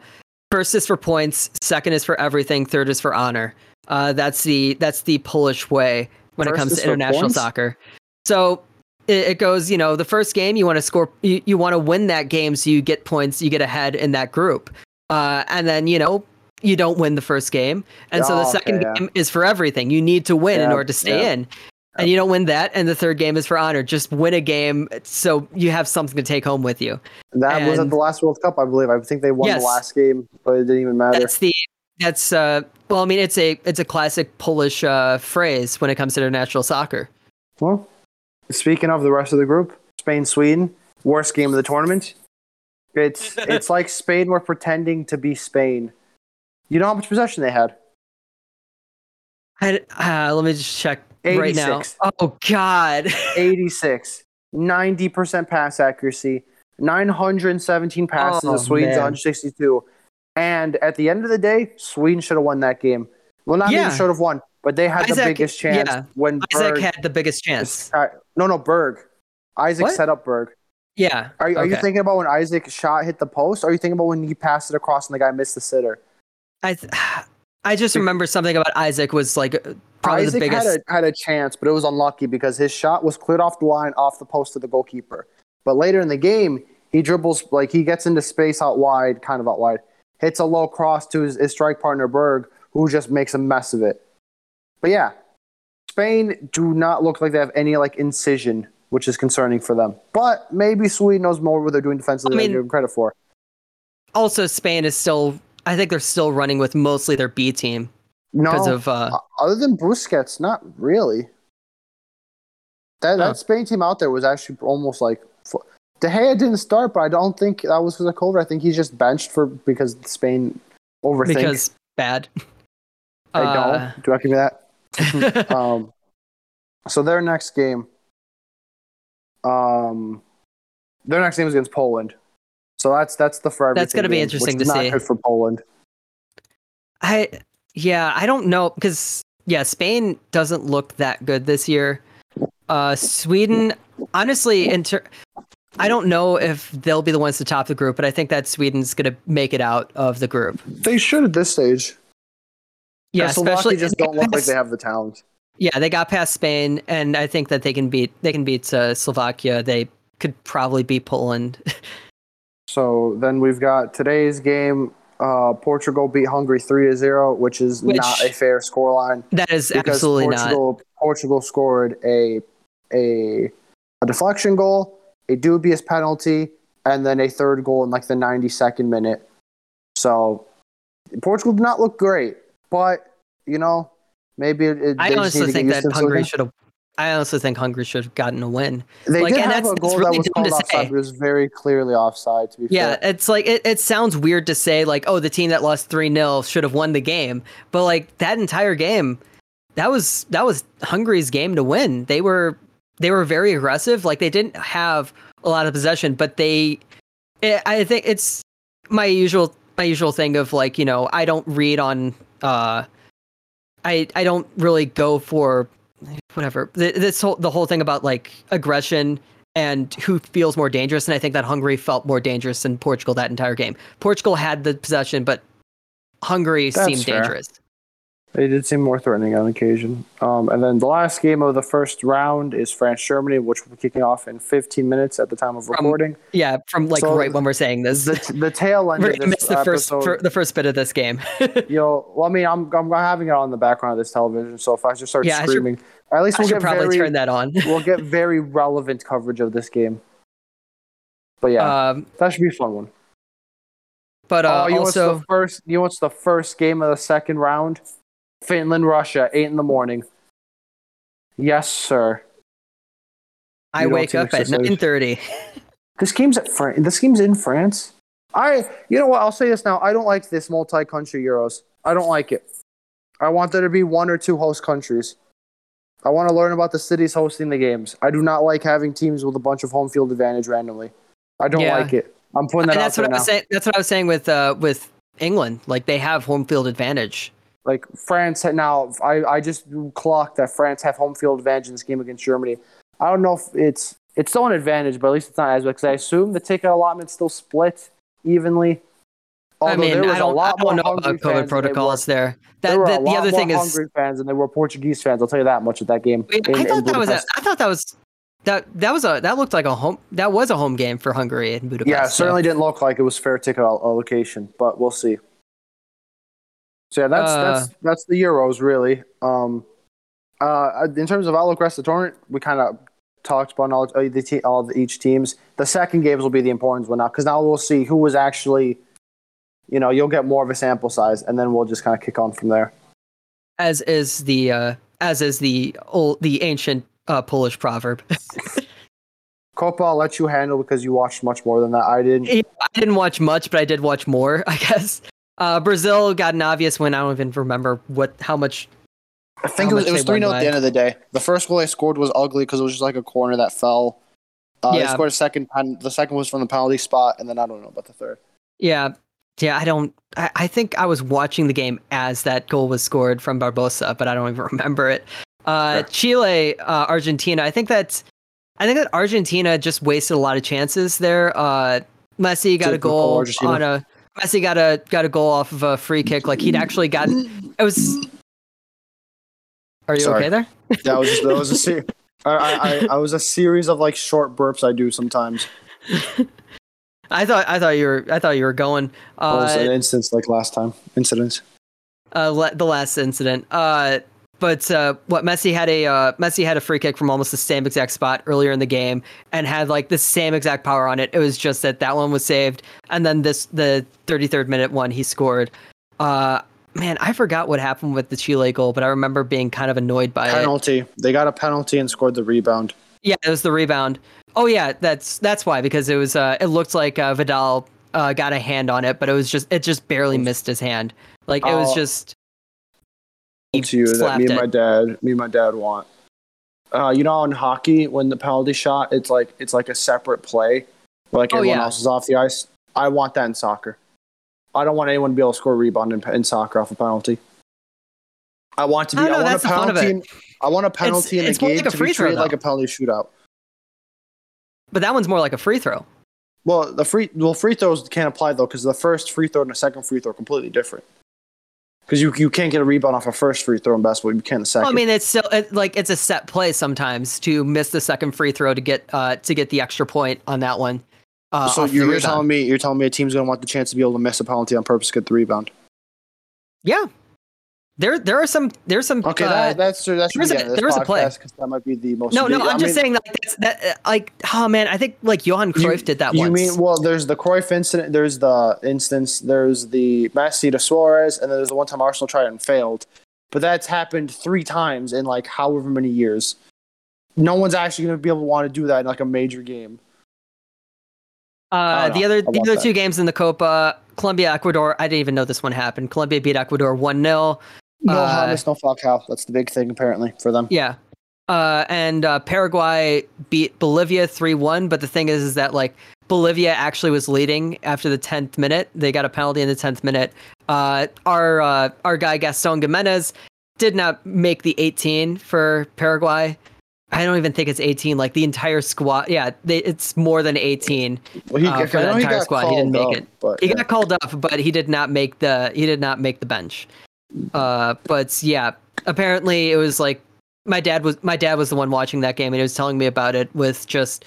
first is for points, second is for everything, third is for honor. Uh, that's the that's the Polish way when it comes to international points? soccer. So it, it goes, you know, the first game you want to score, you, you want to win that game, so you get points, you get ahead in that group, uh, and then you know you don't win the first game, and so the Oh, second okay, yeah. game is for everything. You need to win in order to stay yeah. in. And you don't win that, and the third game is for honor. Just win a game so you have something to take home with you. That was at and- the last World Cup, I believe. I think they won Yes. the last game, but it didn't even matter. That's the that's uh well, I mean it's a it's a classic Polish uh, phrase when it comes to international soccer. Well, speaking of the rest of the group, Spain, Sweden, worst game of the tournament. It's [laughs] it's like Spain were pretending to be Spain. You know how much possession they had? I, uh, let me just check right now. 86. Oh God, [laughs] 86, 90% pass accuracy, 917 passes Oh, to Sweden's. 162. And at the end of the day, Sweden should have won that game. Well, not Yeah. even should have won, but they had the biggest chance yeah. when Isak Berg. had the biggest chance. uh, no, no, Berg. Isak What? set up Berg. Yeah. Are, are you thinking about when Isak shot hit the post? Or are you thinking about when he passed it across and the guy missed the sitter? I th- [sighs] I just remember something about Isak was like probably Isak the biggest. had a had a chance, but it was unlucky because his shot was cleared off the line, off the post to the goalkeeper. But later in the game, he dribbles like he gets into space out wide, kind of out wide, hits a low cross to his, his strike partner Berg, who just makes a mess of it. But yeah, Spain do not look like they have any like incision, which is concerning for them. But maybe Sweden knows more what they're doing defensively I than mean- they give them credit for. also, Spain is still. I think they're still running with mostly their B team No, because of. Uh, other than Busquets, not really. That that Spain team out there was actually almost like De Gea didn't start, but I don't think that was because of COVID. I think he's just benched for because Spain overthink. because bad. I Uh, don't. Do I give me that? [laughs] um, so their next game, um, their next game is against Poland. So that's that's the for. That's gonna be game, interesting to not see. Good for Poland. I yeah, I don't know because yeah, Spain doesn't look that good this year. Uh, Sweden, honestly, in ter- I don't know if they'll be the ones to top the group, but I think that Sweden's gonna make it out of the group. They should at this stage. Yeah, especially just don't look like they have the talent. Yeah, they got past Spain, and I think that they can beat they can beat uh, Slovakia. They could probably beat Poland. [laughs] So then we've got today's game. Uh, Portugal beat Hungary three to zero, which is Which- not a fair scoreline. That is absolutely not. Portugal, Portugal scored a, a a deflection goal, a dubious penalty, and then a third goal in like the 92nd minute. So Portugal did not look great, but you know maybe it, it, I they just need honestly to think get that. Hungary should have. I honestly think Hungary should have gotten a win. They like, did and have that's- a goal really that was dumb called to offside, say. it was very clearly offside. To be Yeah, fair, it's like it, it sounds weird to say like, oh, the team that lost 3-0 should have won the game. But like that entire game, that was that was Hungary's game to win. They were they were very aggressive. Like they didn't have a lot of possession, but they it, I think it's my usual my usual thing of like, you know, I don't read on uh I I don't really go for whatever. This whole the whole thing about like aggression and who feels more dangerous. And I think that Hungary felt more dangerous than Portugal that entire game. Portugal had the possession, but Hungary That's seemed fair. dangerous. They did seem more threatening on occasion. Um, and then the last game of the first round is France Germany, which will be kicking off in 15 minutes at the time of recording. Yeah, from like So right when we're saying this, the the tail end [laughs] we're of gonna this miss the first episode, the first bit of this game. [laughs] you know, well, I mean, I'm I'm having it on the background of this television, so if I just start Yeah, I should- screaming, at least we'll get probably very turn that on. we'll get [laughs] very relevant coverage of this game. But yeah, Um, that should be a fun one. but uh, oh, you know what's also, the first? You know what's the first game of the second round? Finland, Russia, eight in the morning. Yes, sir. I you wake up at nine thirty. [laughs] This game's at France. This game's in France. I, you know what? I'll say this now. I don't like this multi-country Euros. I don't like it. I want there to be one or two host countries. I want to learn about the cities hosting the games. I do not like having teams with a bunch of home field advantage randomly. I don't Yeah. like it. I'm putting that And out that's there what I now. was saying. That's what I was saying with uh with England. Like they have home field advantage. Like France had now, I, I just clocked that France have home field advantage in this game against Germany. I don't know if it's it's still an advantage, but at least it's not as because I assume the ticket allotment still split evenly. I mean, there was I don't, a lot I don't more know about COVID they were- protocols there. That there were the, a the lot other more thing is, fans than there were Portuguese fans. I'll tell you that much at that game. I in- in thought that was a. I thought that was that that was a that looked like a home that was a home game for Hungary in Budapest. Yeah, it so- certainly didn't look like it was fair ticket allocation, but we'll see. So yeah, that's Uh, that's that's the Euros really. Um, uh, in terms of outlook rest of the tournament, we kind of talked about all uh, the te- all the each teams. The second games will be the important one now because now we'll see who was actually, you know, you'll get more of a sample size, and then we'll just kind of kick on from there. as is the uh, as is the old the ancient uh, Polish proverb. [laughs] Copa, I'll let you handle because you watched much more than that. I didn't. I didn't watch much, but I did watch more. [laughs] I guess uh, Brazil got an obvious win. I don't even remember what how much. I think it was it was three 0 at the end of the day. The first goal they scored was ugly because it was just like a corner that fell. Uh, They Yeah. scored a second. pen- The second was from the penalty spot, and then I don't know about the third. Yeah, yeah. I don't. I, I think I was watching the game as that goal was scored from Barbosa, but I don't even [laughs] remember it. Uh, Sure. Chile, uh, Argentina. I think that's. I think that Argentina just wasted a lot of chances there. Uh, Messi got a goal on a. Messi got a got a goal off of a free kick. Like he'd actually got. It was. Are you Sorry. okay there? That was that was a ser- I, I, I, was a series of like short burps I do sometimes. I thought I thought you were I thought you were going. It was an Uh, instance like last time. Incidents. uh, le- the last incident. Uh, but uh, what Messi had a uh, Messi had a free kick from almost the same exact spot earlier in the game and had like the same exact power on it. It was just that that one was saved, and then this the 33rd minute one he scored. Uh, man, I forgot what happened with the Chile goal, but I remember being kind of annoyed by it. Penalty. They got a penalty and scored the rebound. Yeah, it was the rebound. Oh yeah, that's that's why because it was uh, it looked like uh, Vidal uh, got a hand on it, but it was just it just barely missed his hand. Like it was Oh. just. To you that me and it. my dad, me and my dad want. Uh, you know, in hockey, when the penalty shot, it's like it's like a separate play, like Oh, everyone yeah. else is off the ice. I want that in soccer. I don't want anyone to be able to score a rebound in, in soccer off a penalty. I want to be. I don't I, want a the fun of penalty. in- I want a penalty in it's more game like a to be treated like a penalty shootout. But that one's more like a free throw. Well, the free well free throws can't apply though because the first free throw and the second free throw are completely different. Because you you can't get a rebound off a first free throw in basketball, you can the second. Well, I mean, it's still it, like it's a set play sometimes to miss the second free throw to get uh to get the extra point on that one. Uh, so you're, you're telling me you're telling me a team's going to want the chance to be able to miss a penalty on purpose to get the rebound. Yeah, there there are some there's some. Okay, uh, that, that's true. That's there was a- yeah, this there was a play. because that might be the most. no, no, I'm I just mean, saying that like, that's that uh, like oh man, I think like Johan Cruyff did that you once. mean well? There's the Cruyff incident. There's the instance. There's the Messi to Suarez, and then there's the one time Arsenal tried and failed. But that's happened three times in like however many years. No one's actually going to be able to want to do that in like a major game. Uh, the know. other the other that. two games in the Copa, Colombia, Ecuador. I didn't even know this one happened. Colombia beat Ecuador one 0 No Uh, James, no Falcao. That's the big thing apparently for them. Yeah. Uh, and uh, Paraguay beat Bolivia 3 1. But the thing is, is that like Bolivia actually was leading after the 10th minute. They got a penalty in the 10th minute. Uh, our, uh, our guy Gaston Gimenez did not make the 18 for Paraguay. I don't even think it's 18. Like the entire squad. Yeah, they, it's more than 18. Well, he, Uh, for that know he entire squad, he didn't make up, it. But He yeah. got called up, but he did not make the he did not make the bench. Uh, but yeah, apparently it was like my dad was my dad was the one watching that game, and he was telling me about it. With just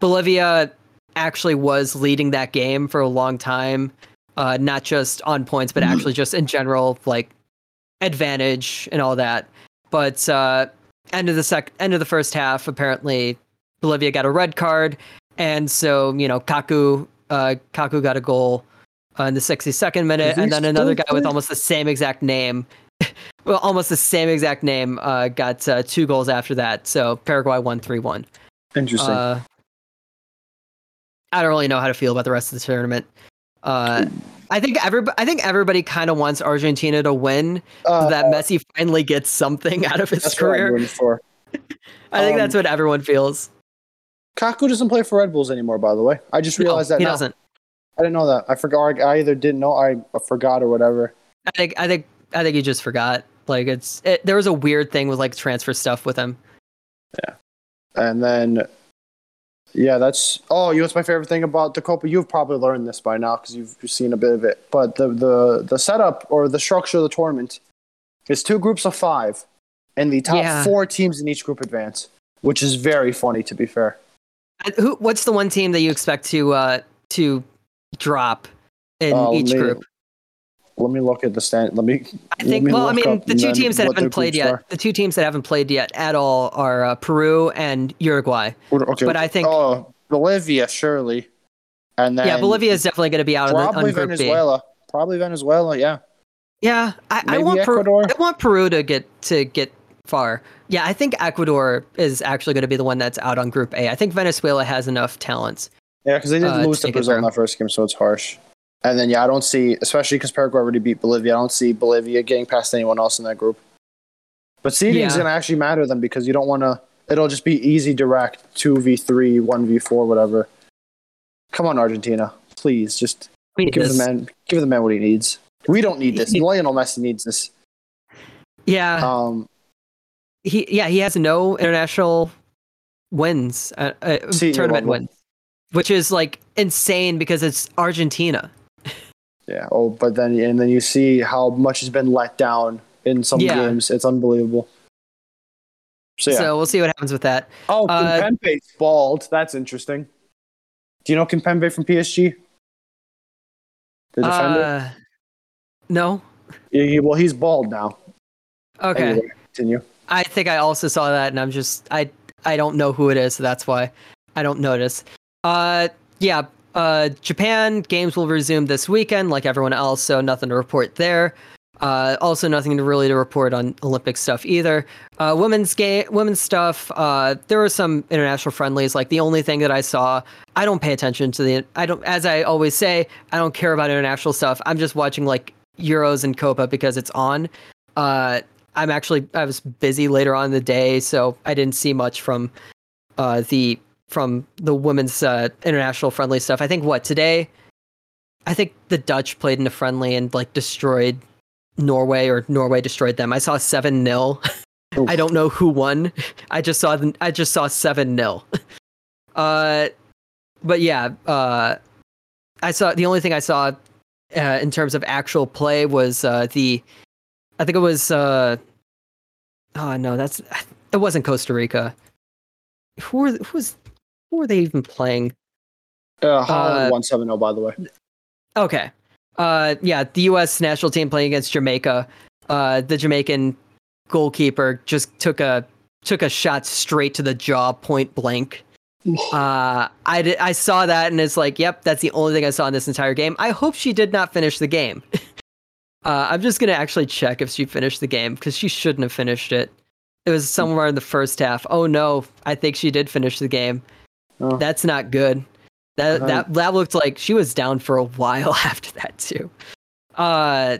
Bolivia actually was leading that game for a long time, uh, not just on points, but actually just in general, like advantage and all that. But uh, end of the sec end of the first half, apparently Bolivia got a red card, and so you know Kaku uh, Kaku got a goal uh, in the 62nd minute, and then another guy with almost the same exact name. [laughs] well, almost the same exact name uh, got uh, two goals after that. So Paraguay won three one. Interesting. Uh, I don't really know how to feel about the rest of the tournament. Uh, I think everybody, I think everybody kind of wants Argentina to win so Uh, that Messi finally gets something [laughs] out of his that's what I'm career. [laughs] I think um, that's what everyone feels. Kaku doesn't play for Red Bulls anymore, by the way. I just No, realized that he now. doesn't. I didn't know that. I forgot. I either didn't know. I forgot or whatever. I think I think I think he just forgot. Like it's it, there was a weird thing with like transfer stuff with him. Yeah, and then, yeah, that's. Oh, you know what's my favorite thing about the Copa? You've probably learned this by now because you've you've seen a bit of it. But the the the setup or the structure of the tournament is two groups of five, and the top Yeah. four teams in each group advance, which is very funny to be fair. And Who? What's the one team that you expect to uh to drop in Uh, each me- group? Let me look at the stand. Let me. I think. me Well, I mean, the two teams that haven't played yet. are. The two teams that haven't played yet at all are uh, Peru and Uruguay. Okay, But I think- Oh, Bolivia, surely. And then yeah, Bolivia is definitely going to be out on, the, probably Group B. Venezuela. Probably Venezuela. Yeah. Yeah, I, I want Peru, Ecuador? I want Peru to get to get far. Yeah, I think Ecuador is actually going to be the one that's out on Group A. I think Venezuela has enough talents. Yeah, because they did Uh, lose to Brazil in that first game, so it's harsh. And then yeah, I don't see, especially because Paraguay already beat Bolivia. I don't see Bolivia getting past anyone else in that group. But seeding is Yeah. going to actually matter then because you don't want to. It'll just be easy, direct, two v three, one v four, whatever. Come on, Argentina, please, just give this. the man, give the man what he needs. We don't need this. [laughs] Lionel Messi needs this. Yeah, Um, he yeah he has no international wins, uh, uh, tournament wins, which is like insane because it's Argentina. yeah. Oh, but then and then you see how much has been let down in some Yeah. games. It's unbelievable. So yeah. So we'll see what happens with that. Oh, Uh, bald. That's interesting. Do you know Kimpembe from PSG? The defender. Uh, no. Yeah, he- well, he's bald now. Okay. Anyway, continue. I think I also saw that, and I'm just I I don't know who it is, so that's why I don't notice. Uh, yeah. Uh, Japan games will resume this weekend, like everyone else, so nothing to report there. Uh, also nothing to really to report on Olympic stuff either. Uh, women's game, women's stuff. Uh, there were some international friendlies. Like the only thing that I saw, I don't pay attention to the. I don't, as I always say, I don't care about international stuff. I'm just watching like Euros and Copa because it's on. Uh, I'm actually I was busy later on in the day, so I didn't see much from uh, the from the women's uh, international friendly stuff. I think what today, I think the Dutch played in a friendly and like destroyed Norway or Norway destroyed them. I saw seven 0 I don't know who won. I just saw the, I just saw seven 0 [laughs] Uh, but yeah, uh, I saw the only thing I saw uh, in terms of actual play was uh, the I think it was uh oh no, that's it wasn't Costa Rica. Who were who was who were they even playing? Uh, Holland Uh, won 7 0, by the way. Okay. Uh, yeah, the U.S. national team playing against Jamaica. Uh, the Jamaican goalkeeper just took a took a shot straight to the jaw, point blank. Uh, I did, I saw that and it's like, yep, that's the only thing I saw in this entire game. I hope she did not finish the game. [laughs] uh, I'm just gonna actually check if she finished the game because she shouldn't have finished it. It was somewhere in the first half. Oh no, I think she did finish the game. Oh. That's not good. That Right. that that looked like she was down for a [laughs] while after that too. Uh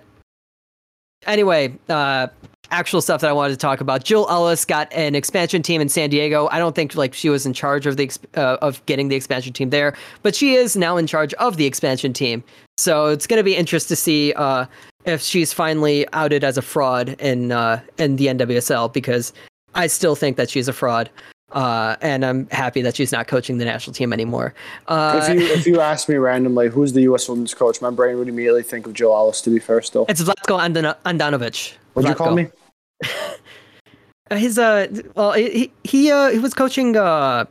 anyway, uh actual stuff that I wanted to talk about. Jill Ellis got an expansion team in San Diego. I don't think like she was in charge of the uh, of getting the expansion team there, but she is now in charge of the expansion team. So it's going to be interesting to see uh if she's finally outed as a fraud in uh in the NWSL because I still think that she's a fraud. Uh, and I'm happy that she's not coaching the national team anymore. Uh, if you if you ask me randomly who's the U.S. women's coach, my brain would immediately think of Jill Ellis. To be fair, still. It's Vlatko Andan- Andanovic. What'd you call me? [laughs] Uh, His uh, well, he he uh, he was coaching. Uh,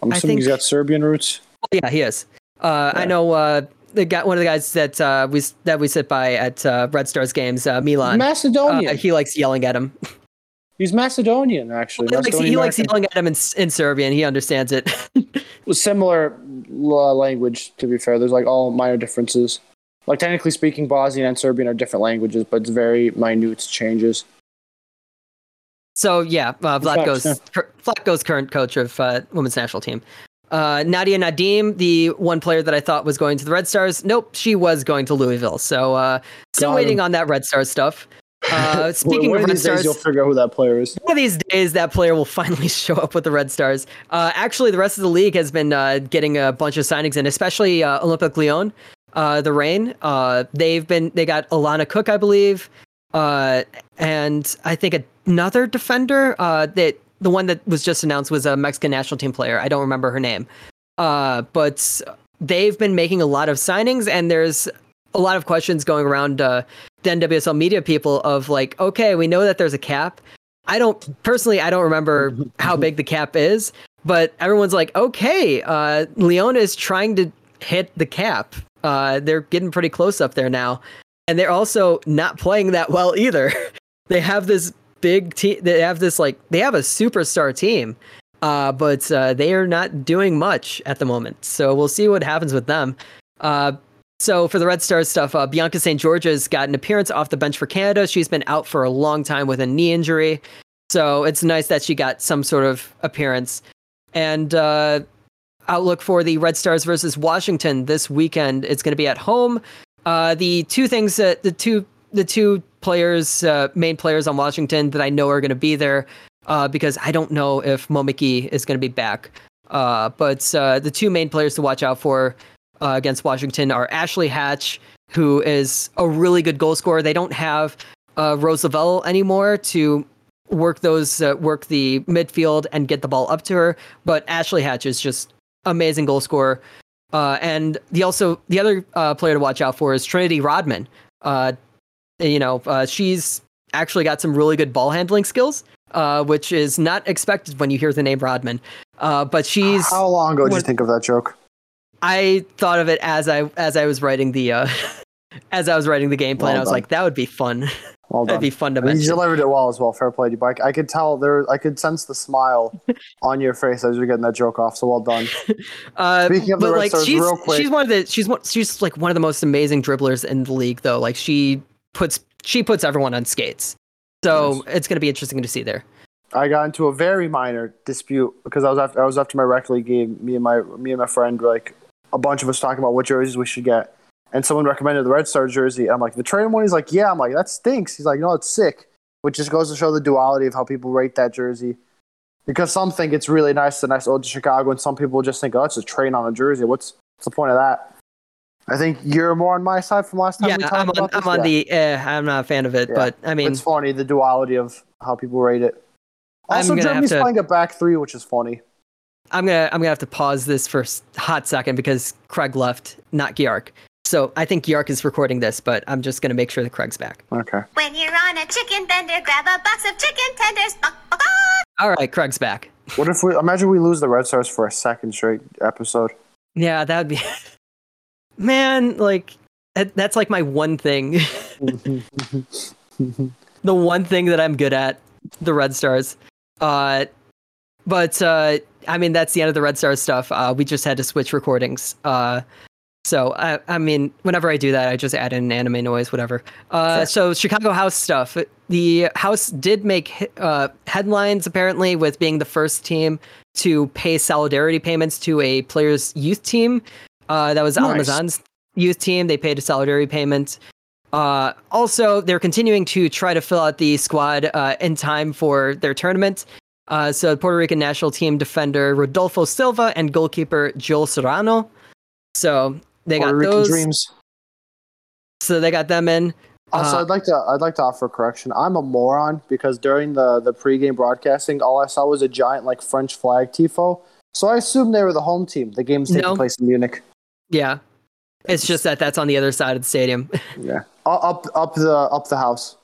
I'm I assuming he's think- got Serbian roots. yeah, he is. Uh, I know. Uh, the guy, one of the guys that uh, we that we sit by at uh, Red Stars games, uh, Milan. Macedonian. Uh, he likes yelling at him. [laughs] he's Macedonian, actually. he likes, Macedonian he likes yelling at him in, in Serbian. He understands it. [laughs] Was similar uh, language. To be fair, there's like all minor differences. Like technically speaking, Bosnian and Serbian are different languages, but it's very minute changes. So yeah, uh, Vlatko's cur- Vlatko's current coach of uh, women's national team. Uh, Nadia Nadim, the one player that I thought was going to the Red Stars, nope, she was going to Louisville. So uh, still Got waiting him. on that Red Star stuff. Uh, [laughs] speaking one of of Red these days, Stars, you'll figure out who that player is. one of these days that player will [laughs] finally show up with the Red Stars. Uh, actually, the rest of the league has been uh, getting a bunch of signings in, especially uh, Olympic Lyon, uh, the Reign. Uh, they've been they got Alana Cook, I believe, uh, and I think another defender. Uh, that the one that was just announced was a Mexican national team player. I don't remember her name, uh, but they've been making a lot of signings, and there's a lot of questions going around uh, the NWSL media people of like, okay, we know that there's a cap. I don't personally, I don't remember [laughs] how big the cap is, but everyone's like, okay, uh, Leona is trying to hit the cap. Uh, they're getting pretty close up there now, and they're also not playing that well either. [laughs] they have this big team. They have this like they have a superstar team, uh, but uh, they are not doing much at the moment. So we'll see what happens with them. Uh, so for the Red Stars stuff, uh, Bianca St. Georges got an appearance off the bench for Canada. She's been out for a long time with a knee injury. So it's nice that she got some sort of appearance. And uh, outlook for the Red Stars versus Washington this weekend. It's going to be at home. Uh, the two things that the two the two players, uh, main players on Washington that I know are going to be there, uh, because I don't know if Momiki is going to be back. Uh, but uh, the two main players to watch out for uh, against Washington are Ashley Hatch, who is a really good goal scorer. They don't have uh, Rose Lavelle anymore to work those uh, work the midfield and get the ball up to her, but Ashley Hatch is just amazing goal scorer. Uh, and the also the other uh, player to watch out for is Trinity Rodman. Uh, you know, uh, she's actually got some really good ball handling skills, uh, which is not expected when you hear the name Rodman. Uh, but she's How long ago did you think of that joke? I thought of it as I as I was writing the uh, [laughs] as I was writing the game plan. Well I was like, that would be fun. Well [laughs] That'd done. be fun to mean, you delivered it well as well. Fair play to you, Mike. I could tell there. I could sense the smile [laughs] on your face as you're getting that joke off. So well done. Uh, Speaking of the like Stars, she's real quick- she's one of the she's one she's like one of the most amazing dribblers in the league though. Like she puts she puts everyone on skates. So Yes. it's gonna be interesting to see there. I got into a very minor dispute because I was after I was after my rec league game. Me and my me and my friend were like a bunch of us talking about what jerseys we should get, and someone recommended the Red Star jersey. I'm like the train one. He's like, yeah. I'm like that stinks. He's like, no, it's sick. Which just goes to show the duality of how people rate that jersey. Because some think it's really nice, the nice old Chicago, and some people just think, oh, it's a train on a jersey. What's, what's the point of that? I think you're more on my side from last time. yeah, we talked I'm on I'm on the eh, I'm not a fan of it, Yeah. but I mean it's funny the duality of how people rate it. I'm Also, Germany's to- playing a back three, which is funny. I'm gonna I'm gonna have to pause this for a hot second because Craig left, not Gyark. So I think Gyark is recording this, but I'm just gonna make sure that Craig's back. Okay. When you're on a chicken bender, grab a box of chicken tenders. All right, Craig's back. What if we imagine we lose the Red Stars for a second straight episode? Yeah, that'd be. [laughs] Man, like that, that's like my one thing. [laughs] the one thing that I'm good at, the Red Stars. Uh, but uh, I mean, that's the end of the Red Stars stuff. Uh, we just had to switch recordings. Uh, so I, I mean, whenever I do that, I just add in anime noise, whatever. Uh, Sure. So Chicago House stuff. The House did make uh, headlines apparently with being the first team to pay solidarity payments to a player's youth team. Uh, that was Nice. Amazon's youth team. They paid a solidarity payment. Uh, also, they're continuing to try to fill out the squad uh, in time for their tournament. Uh, so, Puerto Rican national team defender Rodolfo Silva and goalkeeper Joel Serrano. So they Puerto got Rican those. dreams. So they got them in. Also, Uh, I'd like to I'd like to offer a correction. I'm a moron because during the the pregame broadcasting, all I saw was a giant like French flag tifo. So I assumed they were the home team. The game's taking No. place in Munich. Yeah, it's just that that's on the other side of the stadium. Yeah, up up the up the house.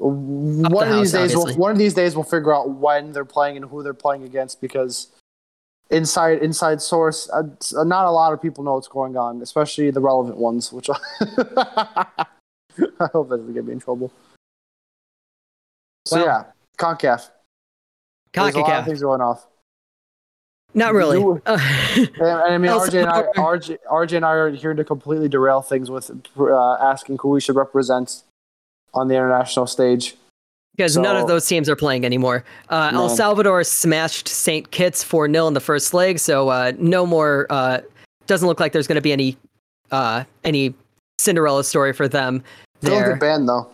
One of these house, days, we'll, one of these days, we'll figure out when they're playing and who they're playing against because inside inside source, uh, not a lot of people know what's going on, especially the relevant ones. Which [laughs] I hope that doesn't get me in trouble. So Well, yeah, Concaf. There's a lot of things going off. Not really. You- [laughs] And, and I mean, El RJ and I, RJ, RJ and I are here to completely derail things with uh, asking who we should represent on the international stage. Because none of those teams are playing anymore. Uh, El Salvador smashed St. Kitts 4 0 in the first leg, so uh, no more. Uh, doesn't look like there's going to be any uh, any Cinderella story for them there. good band though.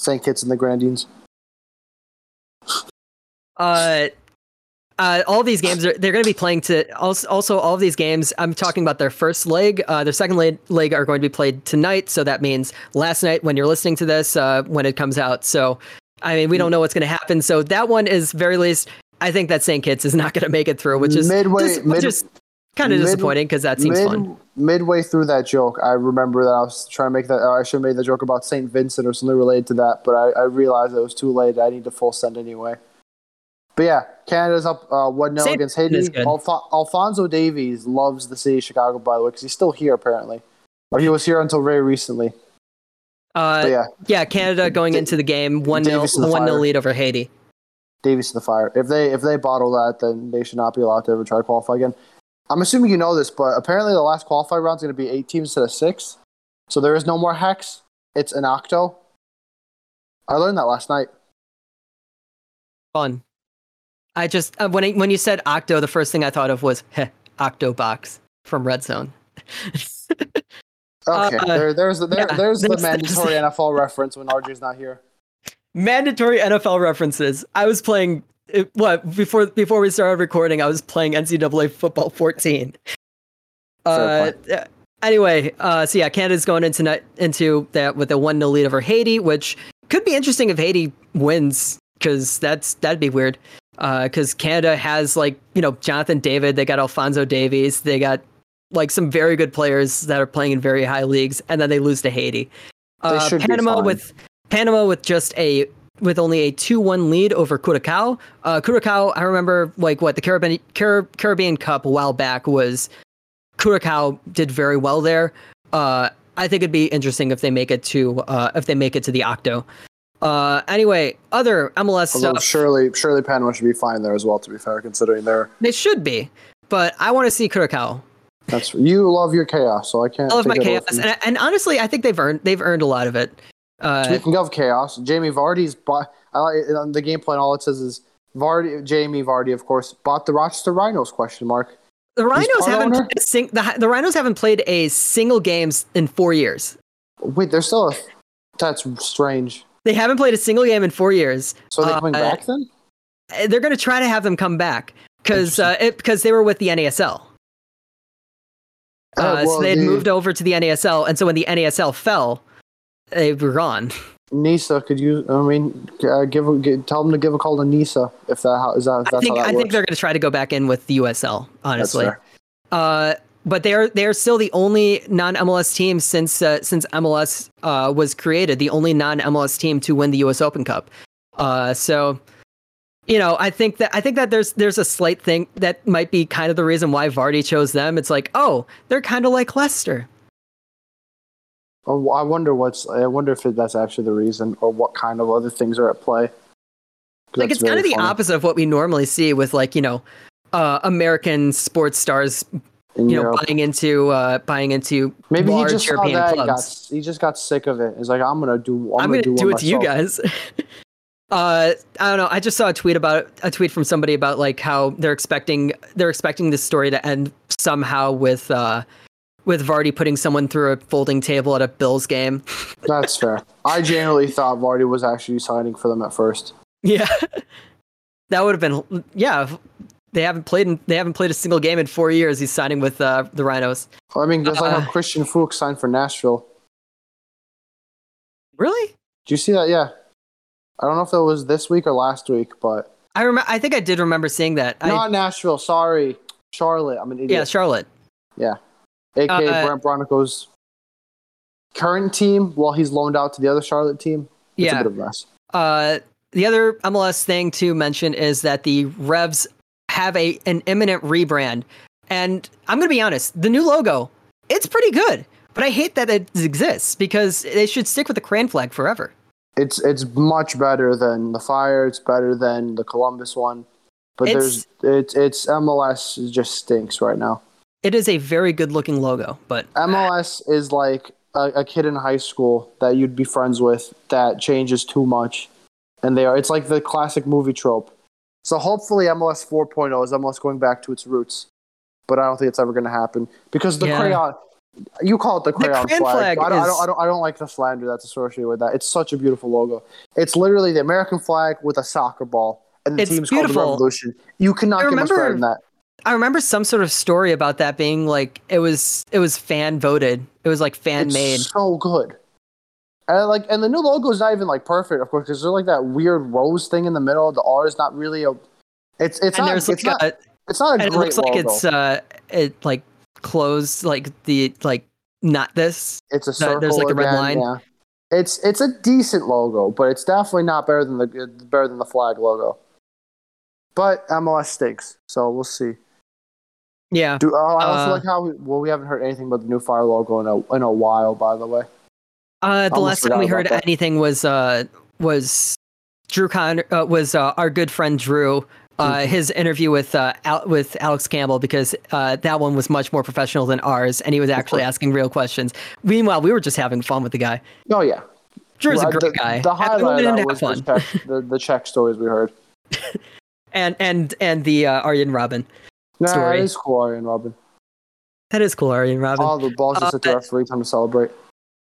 St. Kitts and the Grenadines. Uh, uh, all these games are they're going to be playing to also, also all of these games. I'm talking about their first leg. Uh, their second leg, leg are going to be played tonight. So that means last night when you're listening to this uh, when it comes out. So I mean we don't know what's going to happen. So that one is very least. I think that St. Kitts is not going to make it through, which is Midway- dis- mid- is kind of mid- disappointing because that seems Mid, fun. Midway through that joke, I remember that I was trying to make that. I should have made the joke about St. Vincent or something related to that, but I, I realized it was too late. I need to full send anyway. But yeah, Canada's up uh, 1 0 against Haiti. Alfonso Davies loves the city of Chicago, by the way, because he's still here apparently. Or he was here until very recently. Uh, yeah, yeah, Canada going Da- into the game one 0 Davies in the one 0 lead over Haiti. Davies to the fire. If they if they bottle that, then they should not be allowed to ever try to qualify again. I'm assuming you know this, but apparently the last qualify round is going to be eight teams instead of six. So there is no more hex. It's an octo. I learned that last night. Fun. I just uh, when I, when you said Octo, the first thing I thought of was [laughs] heh, Octobox from Red Zone. Okay, Uh, there, there's there, yeah, there's the mandatory [laughs] NFL reference when RJ's not here. Mandatory NFL references. I was playing it, what before before we started recording. I was playing NCAA Football 14. Uh, uh, anyway, uh, so yeah, Canada's going into net, into that with a one 0 lead over Haiti, which could be interesting if Haiti wins because that's that'd be weird. Because Canada has like you know Jonathan David, they got Alfonso Davies, they got like some very good players that are playing in very high leagues, and then they lose to Haiti. Uh, Panama with Panama with just a with only a two one lead over Curacao. Uh, Curacao, I remember like what the Caribbean Car- Caribbean Cup a while back was. Curacao did very well there. Uh, I think it'd be interesting if they make it to uh, if they make it to the Octo. Uh, anyway, other MLS Although stuff surely surely Panama should be fine there as well. To be fair, considering they're they should be, but I want to see Curacao. that's you love your chaos, so I can't. I love my take it away chaos, and, and honestly, I think they've earned they've earned a lot of it. Uh, Speaking of chaos, Jamie Vardy's bought. I on the game plan. All it says is Vardy, Jamie Vardy, of course, bought the Rochester Rhinos? Question mark. the Rhinos haven't played a sing- the, the Rhinos haven't played a single games in four years. Wait, they're still a. That's strange. They haven't played a single game in four years. So are they Uh, coming back then? Uh, They're going to try to have them come back because uh, because they were with the NASL. Uh, Uh, well, so they had the- moved over to the NASL, and so when the NASL fell, they were gone. [laughs] Nisa, could you? I mean, uh, give, a- gi- tell them to give a call to Nisa if that how is that if I that's think how that I works. think they're going to try to go back in with the USL. That's Honestly, uh, but they're they're still the only non MLS team since uh, since MLS uh, was created. The only non MLS team to win the US Open Cup. Uh, so you know, I think that I think that there's there's a slight thing that might be kind of the reason why Vardy chose them. It's like, oh, they're kind of like Leicester. Oh, I wonder what's. I wonder if that's actually the reason, or what kind of other things are at play. Like it's kind of the funny. opposite of what we normally see with like you know, uh, American sports stars, you know, Europe. buying into uh, buying into Maybe he large just saw that. clubs. got, he just got sick of it. He's like, I'm gonna do. I'm, I'm, gonna, do, one it to you guys. [laughs] uh, I don't know. I just saw a tweet about a tweet from somebody about like how they're expecting they're expecting this story to end somehow with uh, with Vardy putting someone through a folding table at a Bills game. [laughs] That's fair. I genuinely thought Vardy was actually signing for them at first. Yeah, [laughs] that would have been yeah. They haven't played in, they haven't played a single game in four years. He's signing with uh, the Rhinos. I mean, just like Uh, how Christian Fuchs signed for Nashville. Really? Do you see that? Yeah. I don't know if it was this week or last week, but I remember. I think I did remember seeing that. I, not Nashville. Sorry, Charlotte. I'm an yeah. Charlotte. Yeah. AK Uh, Brandt Bronico's current team while he's loaned out to the other Charlotte team. It's Yeah. a bit of a mess. Uh, the other MLS thing to mention is that the Revs have a an imminent rebrand, and I'm gonna be honest, the new logo, it's pretty good, but I hate that it exists because they should stick with the Cran flag forever. It's it's much better than the Fire. It's better than the Columbus one. But It's- there's it's it's MLS just stinks right now. It is a very good looking logo, but MLS is like a, a kid in high school that you'd be friends with that changes too much, and they are. It's like the classic movie trope. So hopefully MLS 4.0 is MLS going back to its roots, but I don't think it's ever going to happen because the Yeah. crayon. You call it the crayon crayon flag. flag I, don't, I, don't, I don't. I don't like the slander that's associated with that. It's such a beautiful logo. It's literally the American flag with a soccer ball, and the It's team's called the beautiful. Revolution. You cannot I get much better remember- than that. I remember some sort of story about that being like it was it was fan voted. It was like fan it's made. so good. And like, and the new logo is not even like perfect, of course, because there's like that weird rose thing in the middle. The R is not really a. It's it's And not it's like not a, it's not a it looks like logo. it's uh it like closed like the like not this. it's a circle. there's, like, the red line. Yeah. It's it's a decent logo, but it's definitely not better than the better than the flag logo. But MLS stinks, so we'll see. Yeah. Do oh, I also Uh, like how we, well we haven't heard anything about the new fire logo in a in a while. By the way, Uh, the last time we heard that. anything was uh was Drew Con uh, was uh, our good friend Drew. Uh, Mm-hmm. his interview with uh, Al- with Alex Campbell because uh, that one was much more professional than ours, and he was actually asking real questions. Meanwhile, we were just having fun with the guy. oh yeah, Drew's a great the, guy. The highlight of that was fun. the check, the, the check stories we heard. [laughs] And and and the uh, Aryan Robin. Nah, Story. it is cool, Arjen Robben. That is cool, Aryan Robin. All the balls just Uh, at the referee time to celebrate.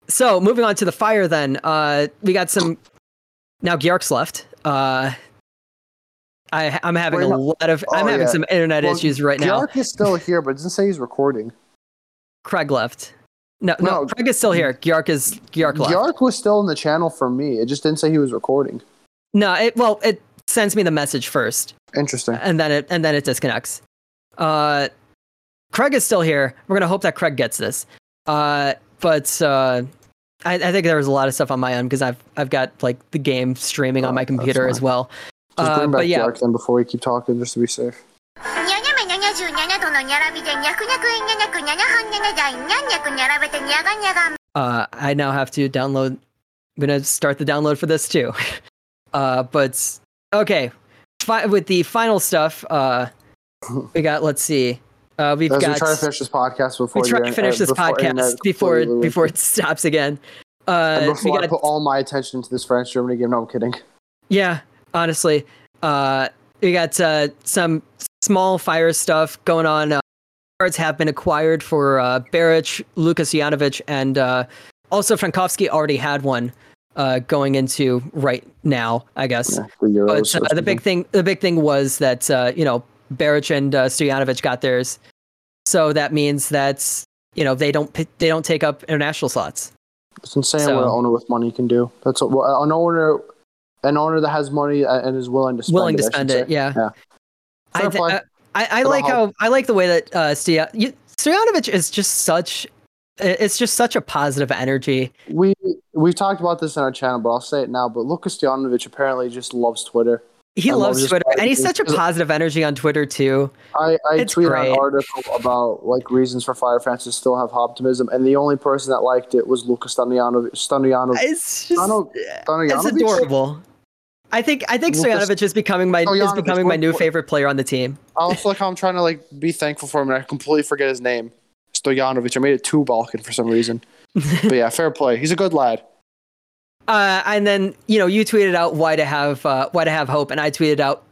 So moving on to the fire, then uh, we got some. Now Gyork's left. Uh, I I'm having Wait, a lot of I'm oh, having yeah. some internet Well, issues right now. Bjork is still here, but it doesn't say he's recording. Craig left. No, no, No. Craig is still here. Gyork is Gyork left. Bjork was still in the channel for me. It just didn't say he was recording. No, it well it sends me the message first, Interesting. and then it and then it disconnects. Uh, Craig is still here. We're gonna hope that Craig gets this. Uh, but uh, I, I, think there was a lot of stuff on my end because I've I've got like the game streaming oh, on my computer as well. Just uh, bring back but yeah. Then before we keep talking, just to be safe. Uh, I now have to download. I'm gonna start the download for this too. [laughs] Uh, but okay, fi- with the final stuff, uh, [laughs] we got. Let's see. Uh, we've As got. we try to finish this podcast before we try to finish uh, this before podcast before before it stops again. Uh, before I put all my attention into this France Germany game. No, I'm kidding. yeah, honestly, uh, we got uh, some small fire stuff going on. Uh, cards have been acquired for uh, Beric, Luka Stojanovic, and uh, also Frankowski already had one uh, going into right now, I guess. Yeah, the Euros. But uh, the big thing, the big thing was that uh, you know Beric and uh, Stojanovic got theirs, so that means that you know they don't they don't take up international slots. It's insane so- what an owner with money can do. That's what well, an owner, an owner that has money and is willing to spend willing to I should spend say. it. Yeah, Yeah. I, th- I, I, I like how I like the way that uh, Stojanovic is just such. It's just such a positive energy. We we've talked about this in our channel, but I'll say it now. But Lukas Stojanovic apparently just loves Twitter. He I love loves Twitter, and he's such a positive energy on Twitter too. I, I It's tweeted great. an article about like reasons for Fire fans to still have optimism, and the only person that liked it was Luka Stojanovic. Stojanovic. It's just Stano- it's adorable. I think I think Lucas- Stojanovic is becoming my is becoming my new favorite player on the team. I also like how I'm trying to like be thankful for him, and I completely forget his name. Stojanovic. I made it too Balkan for some reason. [laughs] but yeah, fair play. He's a good lad. Uh, and then you know you tweeted out why to have uh, why to have hope, and I tweeted out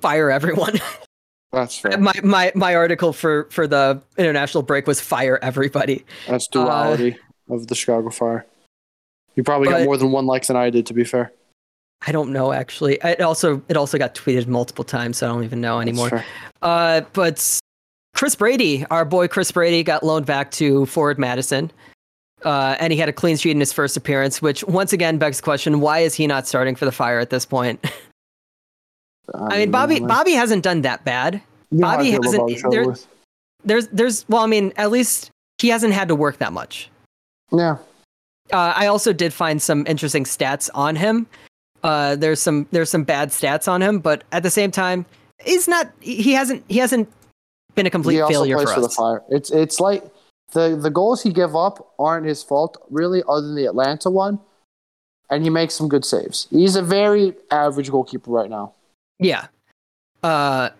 fire everyone. [laughs] That's fair. my my my article for for the international break was fire everybody. That's duality of the Chicago Fire. You probably got more than one like than I did, to be fair. I don't know actually. It also it also got tweeted multiple times, so I don't even know anymore. Uh, but Chris Brady, our boy Chris Brady, got loaned back to Forward Madison. Uh, and he had a clean sheet in his first appearance, which once again begs the question: Why is he not starting for the Fire at this point? [laughs] I mean, Bobby Bobby hasn't done that bad. You know Bobby hasn't- there- There's there's well, I mean, at least he hasn't had to work that much. Yeah. Uh, I also did find some interesting stats on him. Uh, there's some there's some bad stats on him, but at the same time, he's not. He hasn't he hasn't been a complete he also failure plays for for, the. Fire. It's it's like the the goals he give up aren't his fault, really, other than the Atlanta one. And he makes some good saves. He's a very average goalkeeper right now. Yeah. Uh,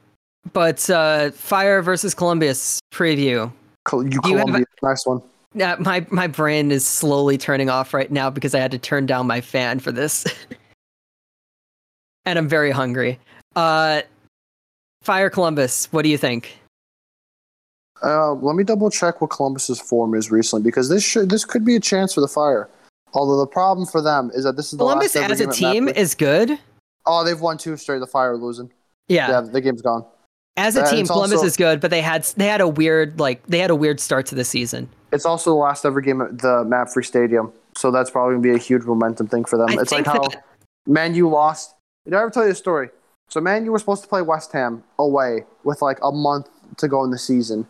but uh, Fire versus Columbus preview. Col- You you Columbia, nice one. Uh, my my brain is slowly turning off right now because I had to turn down my fan for this, [laughs] and I'm very hungry. Uh, Fire Columbus. What do you think? Uh, let me double check what Columbus's form is recently because this should this could be a chance for the Fire. Although the problem for them is that this is the Columbus as a team is good. Oh, they've won two straight. The Fire are losing. Yeah. Yeah, the game's gone. As a Uh, team, Columbus also- is good, but they had they had a weird like they had a weird start to the season. It's also the last ever game at the Mapfre Stadium, so that's probably gonna be a huge momentum thing for them. I it's like how that- Man U lost. Did I ever tell you the story? So Man U were supposed to play West Ham away with like a month to go in the season,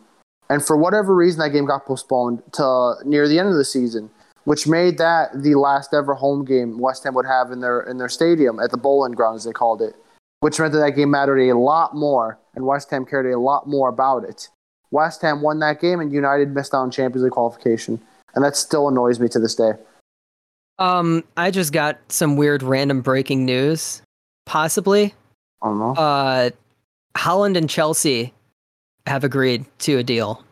and for whatever reason, that game got postponed to near the end of the season, which made that the last ever home game West Ham would have in their in their stadium at the Boleyn Ground, as they called it, which meant that that game mattered a lot more, and West Ham cared a lot more about it. West Ham won that game, and United missed out on Champions League qualification, and that still annoys me to this day. Um, I just got some weird random breaking news. Possibly, I don't know. uh, Haaland and Chelsea have agreed to a deal.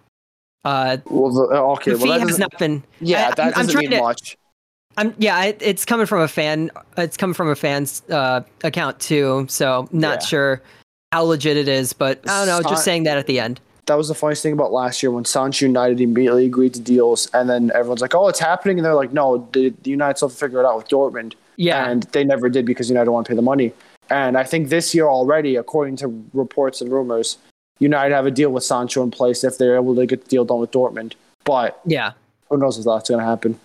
Uh, well, the, uh, okay, the well, fee has doesn't- been. Yeah, I- that I'm- I'm doesn't trying mean to- much. I'm yeah, it, it's coming from a fan. It's coming from a fan's uh, account too. So not Yeah. sure how legit it is, but I don't know. Son- Just saying that at the end. That was the funniest thing about last year when Sancho United immediately agreed to deals, and then everyone's like, "Oh, it's happening," and they're like, "No, the, the United still have to figure it out with Dortmund," Yeah, and they never did because United want to pay the money. And I think this year already, according to reports and rumors, United have a deal with Sancho in place if they're able to get the deal done with Dortmund. But yeah. who knows if that's going to happen?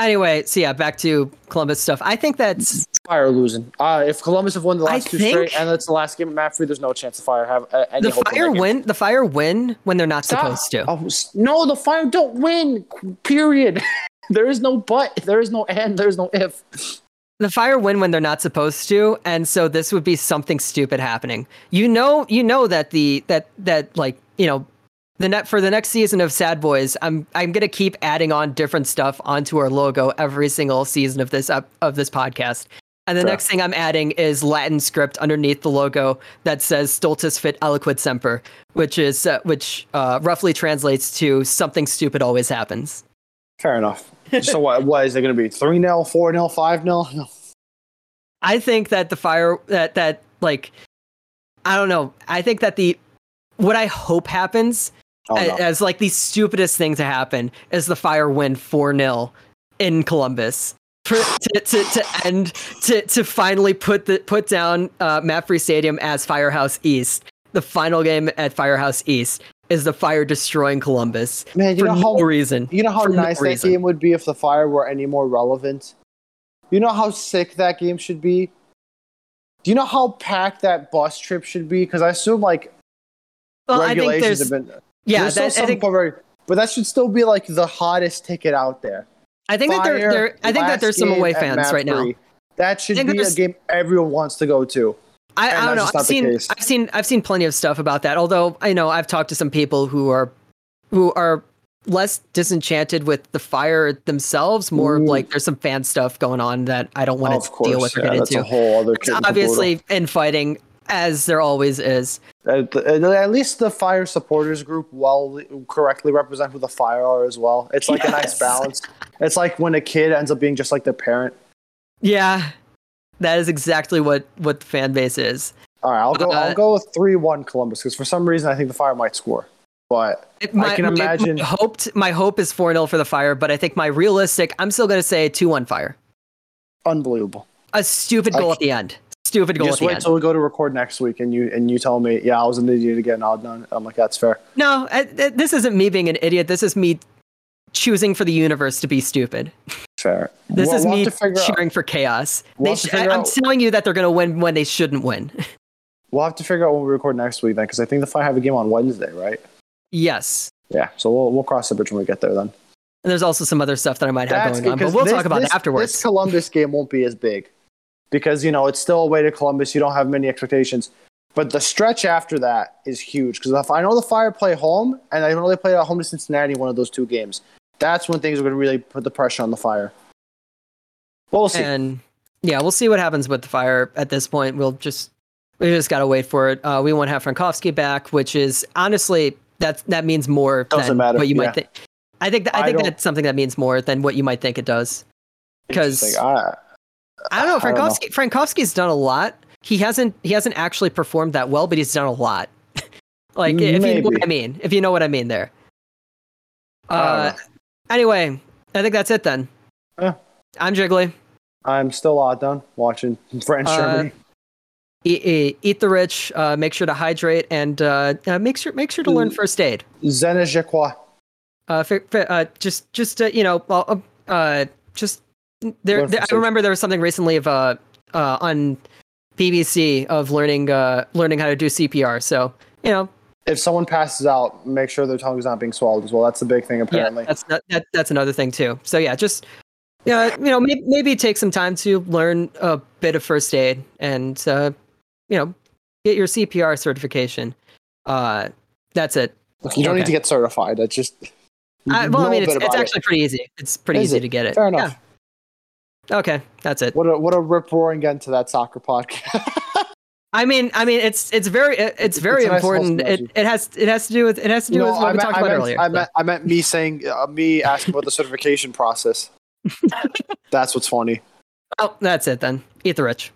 Anyway, so yeah, back to Columbus stuff. I think that's Fire losing. Uh, if Columbus have won the I last two think- straight, and it's the last game at Mapfre, there's no chance the Fire have uh, any the hope fire win. The fire win when they're not Stop. supposed to. Oh, no, the Fire don't win. Period. [laughs] there is no but. There is no and. There is no if. The fire win when they're not supposed to, and so this would be something stupid happening. You know, you know that the that that like you know the net for the next season of Sad Boys. I'm I'm gonna keep adding on different stuff onto our logo every single season of this up of this podcast. And the Sure. next thing I'm adding is Latin script underneath the logo that says "Stultus fit aliquid semper," which is uh, which uh, roughly translates to "something stupid always happens." Fair enough. So what? What is it going to be? Three 0 four 0 five 0 I think that the fire that that like I don't know. I think that the what I hope happens Oh, no. as like the stupidest thing to happen is the fire win 4-0 in Columbus. For, to, to, to end to, to finally put the put down uh, Mapfre Stadium as Firehouse East. The final game at Firehouse East is the fire destroying Columbus Man, you for know no how reason. you know how For no nice that reason. game would be if the Fire were any more relevant. You know how sick that game should be. Do you know how packed that bus trip should be? Because I assume like Well, I think regulations there's have been yeah. there's still That, some think but that should still be like the hottest ticket out there. I think that there, I think that there's some away fans right now. That should be a game everyone wants to go to. I, I don't know. I've seen case. I've seen I've seen plenty of stuff about that. Although I know I've talked to some people who are who are less disenchanted with the fire themselves. More like there's some fan stuff going on that I don't want of to course, deal with or yeah, get into. a whole other. It's kit and obviously infighting as there always is. Uh, at, uh, at least the fire supporters group well correctly represent who the fire are as well. It's like a nice balance. It's like when a kid ends up being just like their parent. Yeah, that is exactly what what the fan base is. All right, I'll go. Uh, I'll go with three one Columbus because for some reason I think the fire might score. But It- My, can my- imagine- My, [laughs] hoped, my hope is 4 0 for the Fire, but I think my realistic, I'm still going to say 2 1 Fire. unbelievable. A stupid goal c- at the end. Stupid goal Just at wait end. till we go to record next week and you and you tell me, yeah, I was an idiot again. I'll done. I'm like, that's fair. No, I, th- this isn't me being an idiot. This is me choosing for the universe to be stupid. [laughs] Fair. This We'll- is we'll me figure out- cheering for chaos. We'll They sh- I, am telling you that they're going to win when they shouldn't win. [laughs] We'll have to figure out when we record next week then, because I think the Fire have a game on Wednesday, right? yes. Yeah. So we'll we'll cross the bridge when we get there then. And there's also some other stuff that I might have That's going on, but we'll this- talk about this- it afterwards. This Columbus game won't be as big because you know it's still away to Columbus. You don't have many expectations, but the stretch after that is huge because if I know the Fire play home and I know they play at home to Cincinnati, one of those two games, that's when things are going to really put the pressure on the Fire. Well, we'll see. and yeah, we'll see what happens with the fire at this point. We'll just we just gotta wait for it. Uh, we won't have Frankowski back, which is honestly that that means more Doesn't than matter, what you yeah. might think. I think that, I I think don't- that's something that means more than what you might think it does. Because. I, I don't know, I don't know. Frankowski's done a lot. He hasn't he hasn't actually performed that well, but he's done a lot. [laughs] like if you know what I mean, if you know what I mean there. Uh. Anyway, I think that's it then. Yeah. I'm Jiggly. I'm still out done watching [laughs] French Uh, Germany. eat, eat, eat the rich. Uh, make sure to hydrate and uh, uh, make sure make sure to learn Mm. first aid. Zen et je crois. Uh, uh, just just uh, you know, uh, uh, just there. There I remember there was something recently of uh, uh on BBC of learning uh learning how to do CPR. So you know, If someone passes out, make sure their tongue is not being swallowed as well. That's the big thing, apparently. yeah, that's not, that, that's another thing too. So yeah, just yeah, you know, maybe, maybe take some time to learn a bit of first aid and uh, you know, get your CPR certification. Uh, that's it. Look, you don't need to get certified. It's just. I, well, I mean, it's, it's about it. actually pretty easy. It's pretty Is easy it? to get it. Fair enough. Yeah. Okay, that's it. What a what a rip roaring end to that soccer podcast. [laughs] I mean, I mean, it's it's very it's very It's a nice important. It, it has it has to do with it has to do with what we meant, talked I about meant, earlier. I meant, I meant me saying uh, me asking about the certification process. [laughs] That's what's funny. Oh, that's it then. Eat the rich.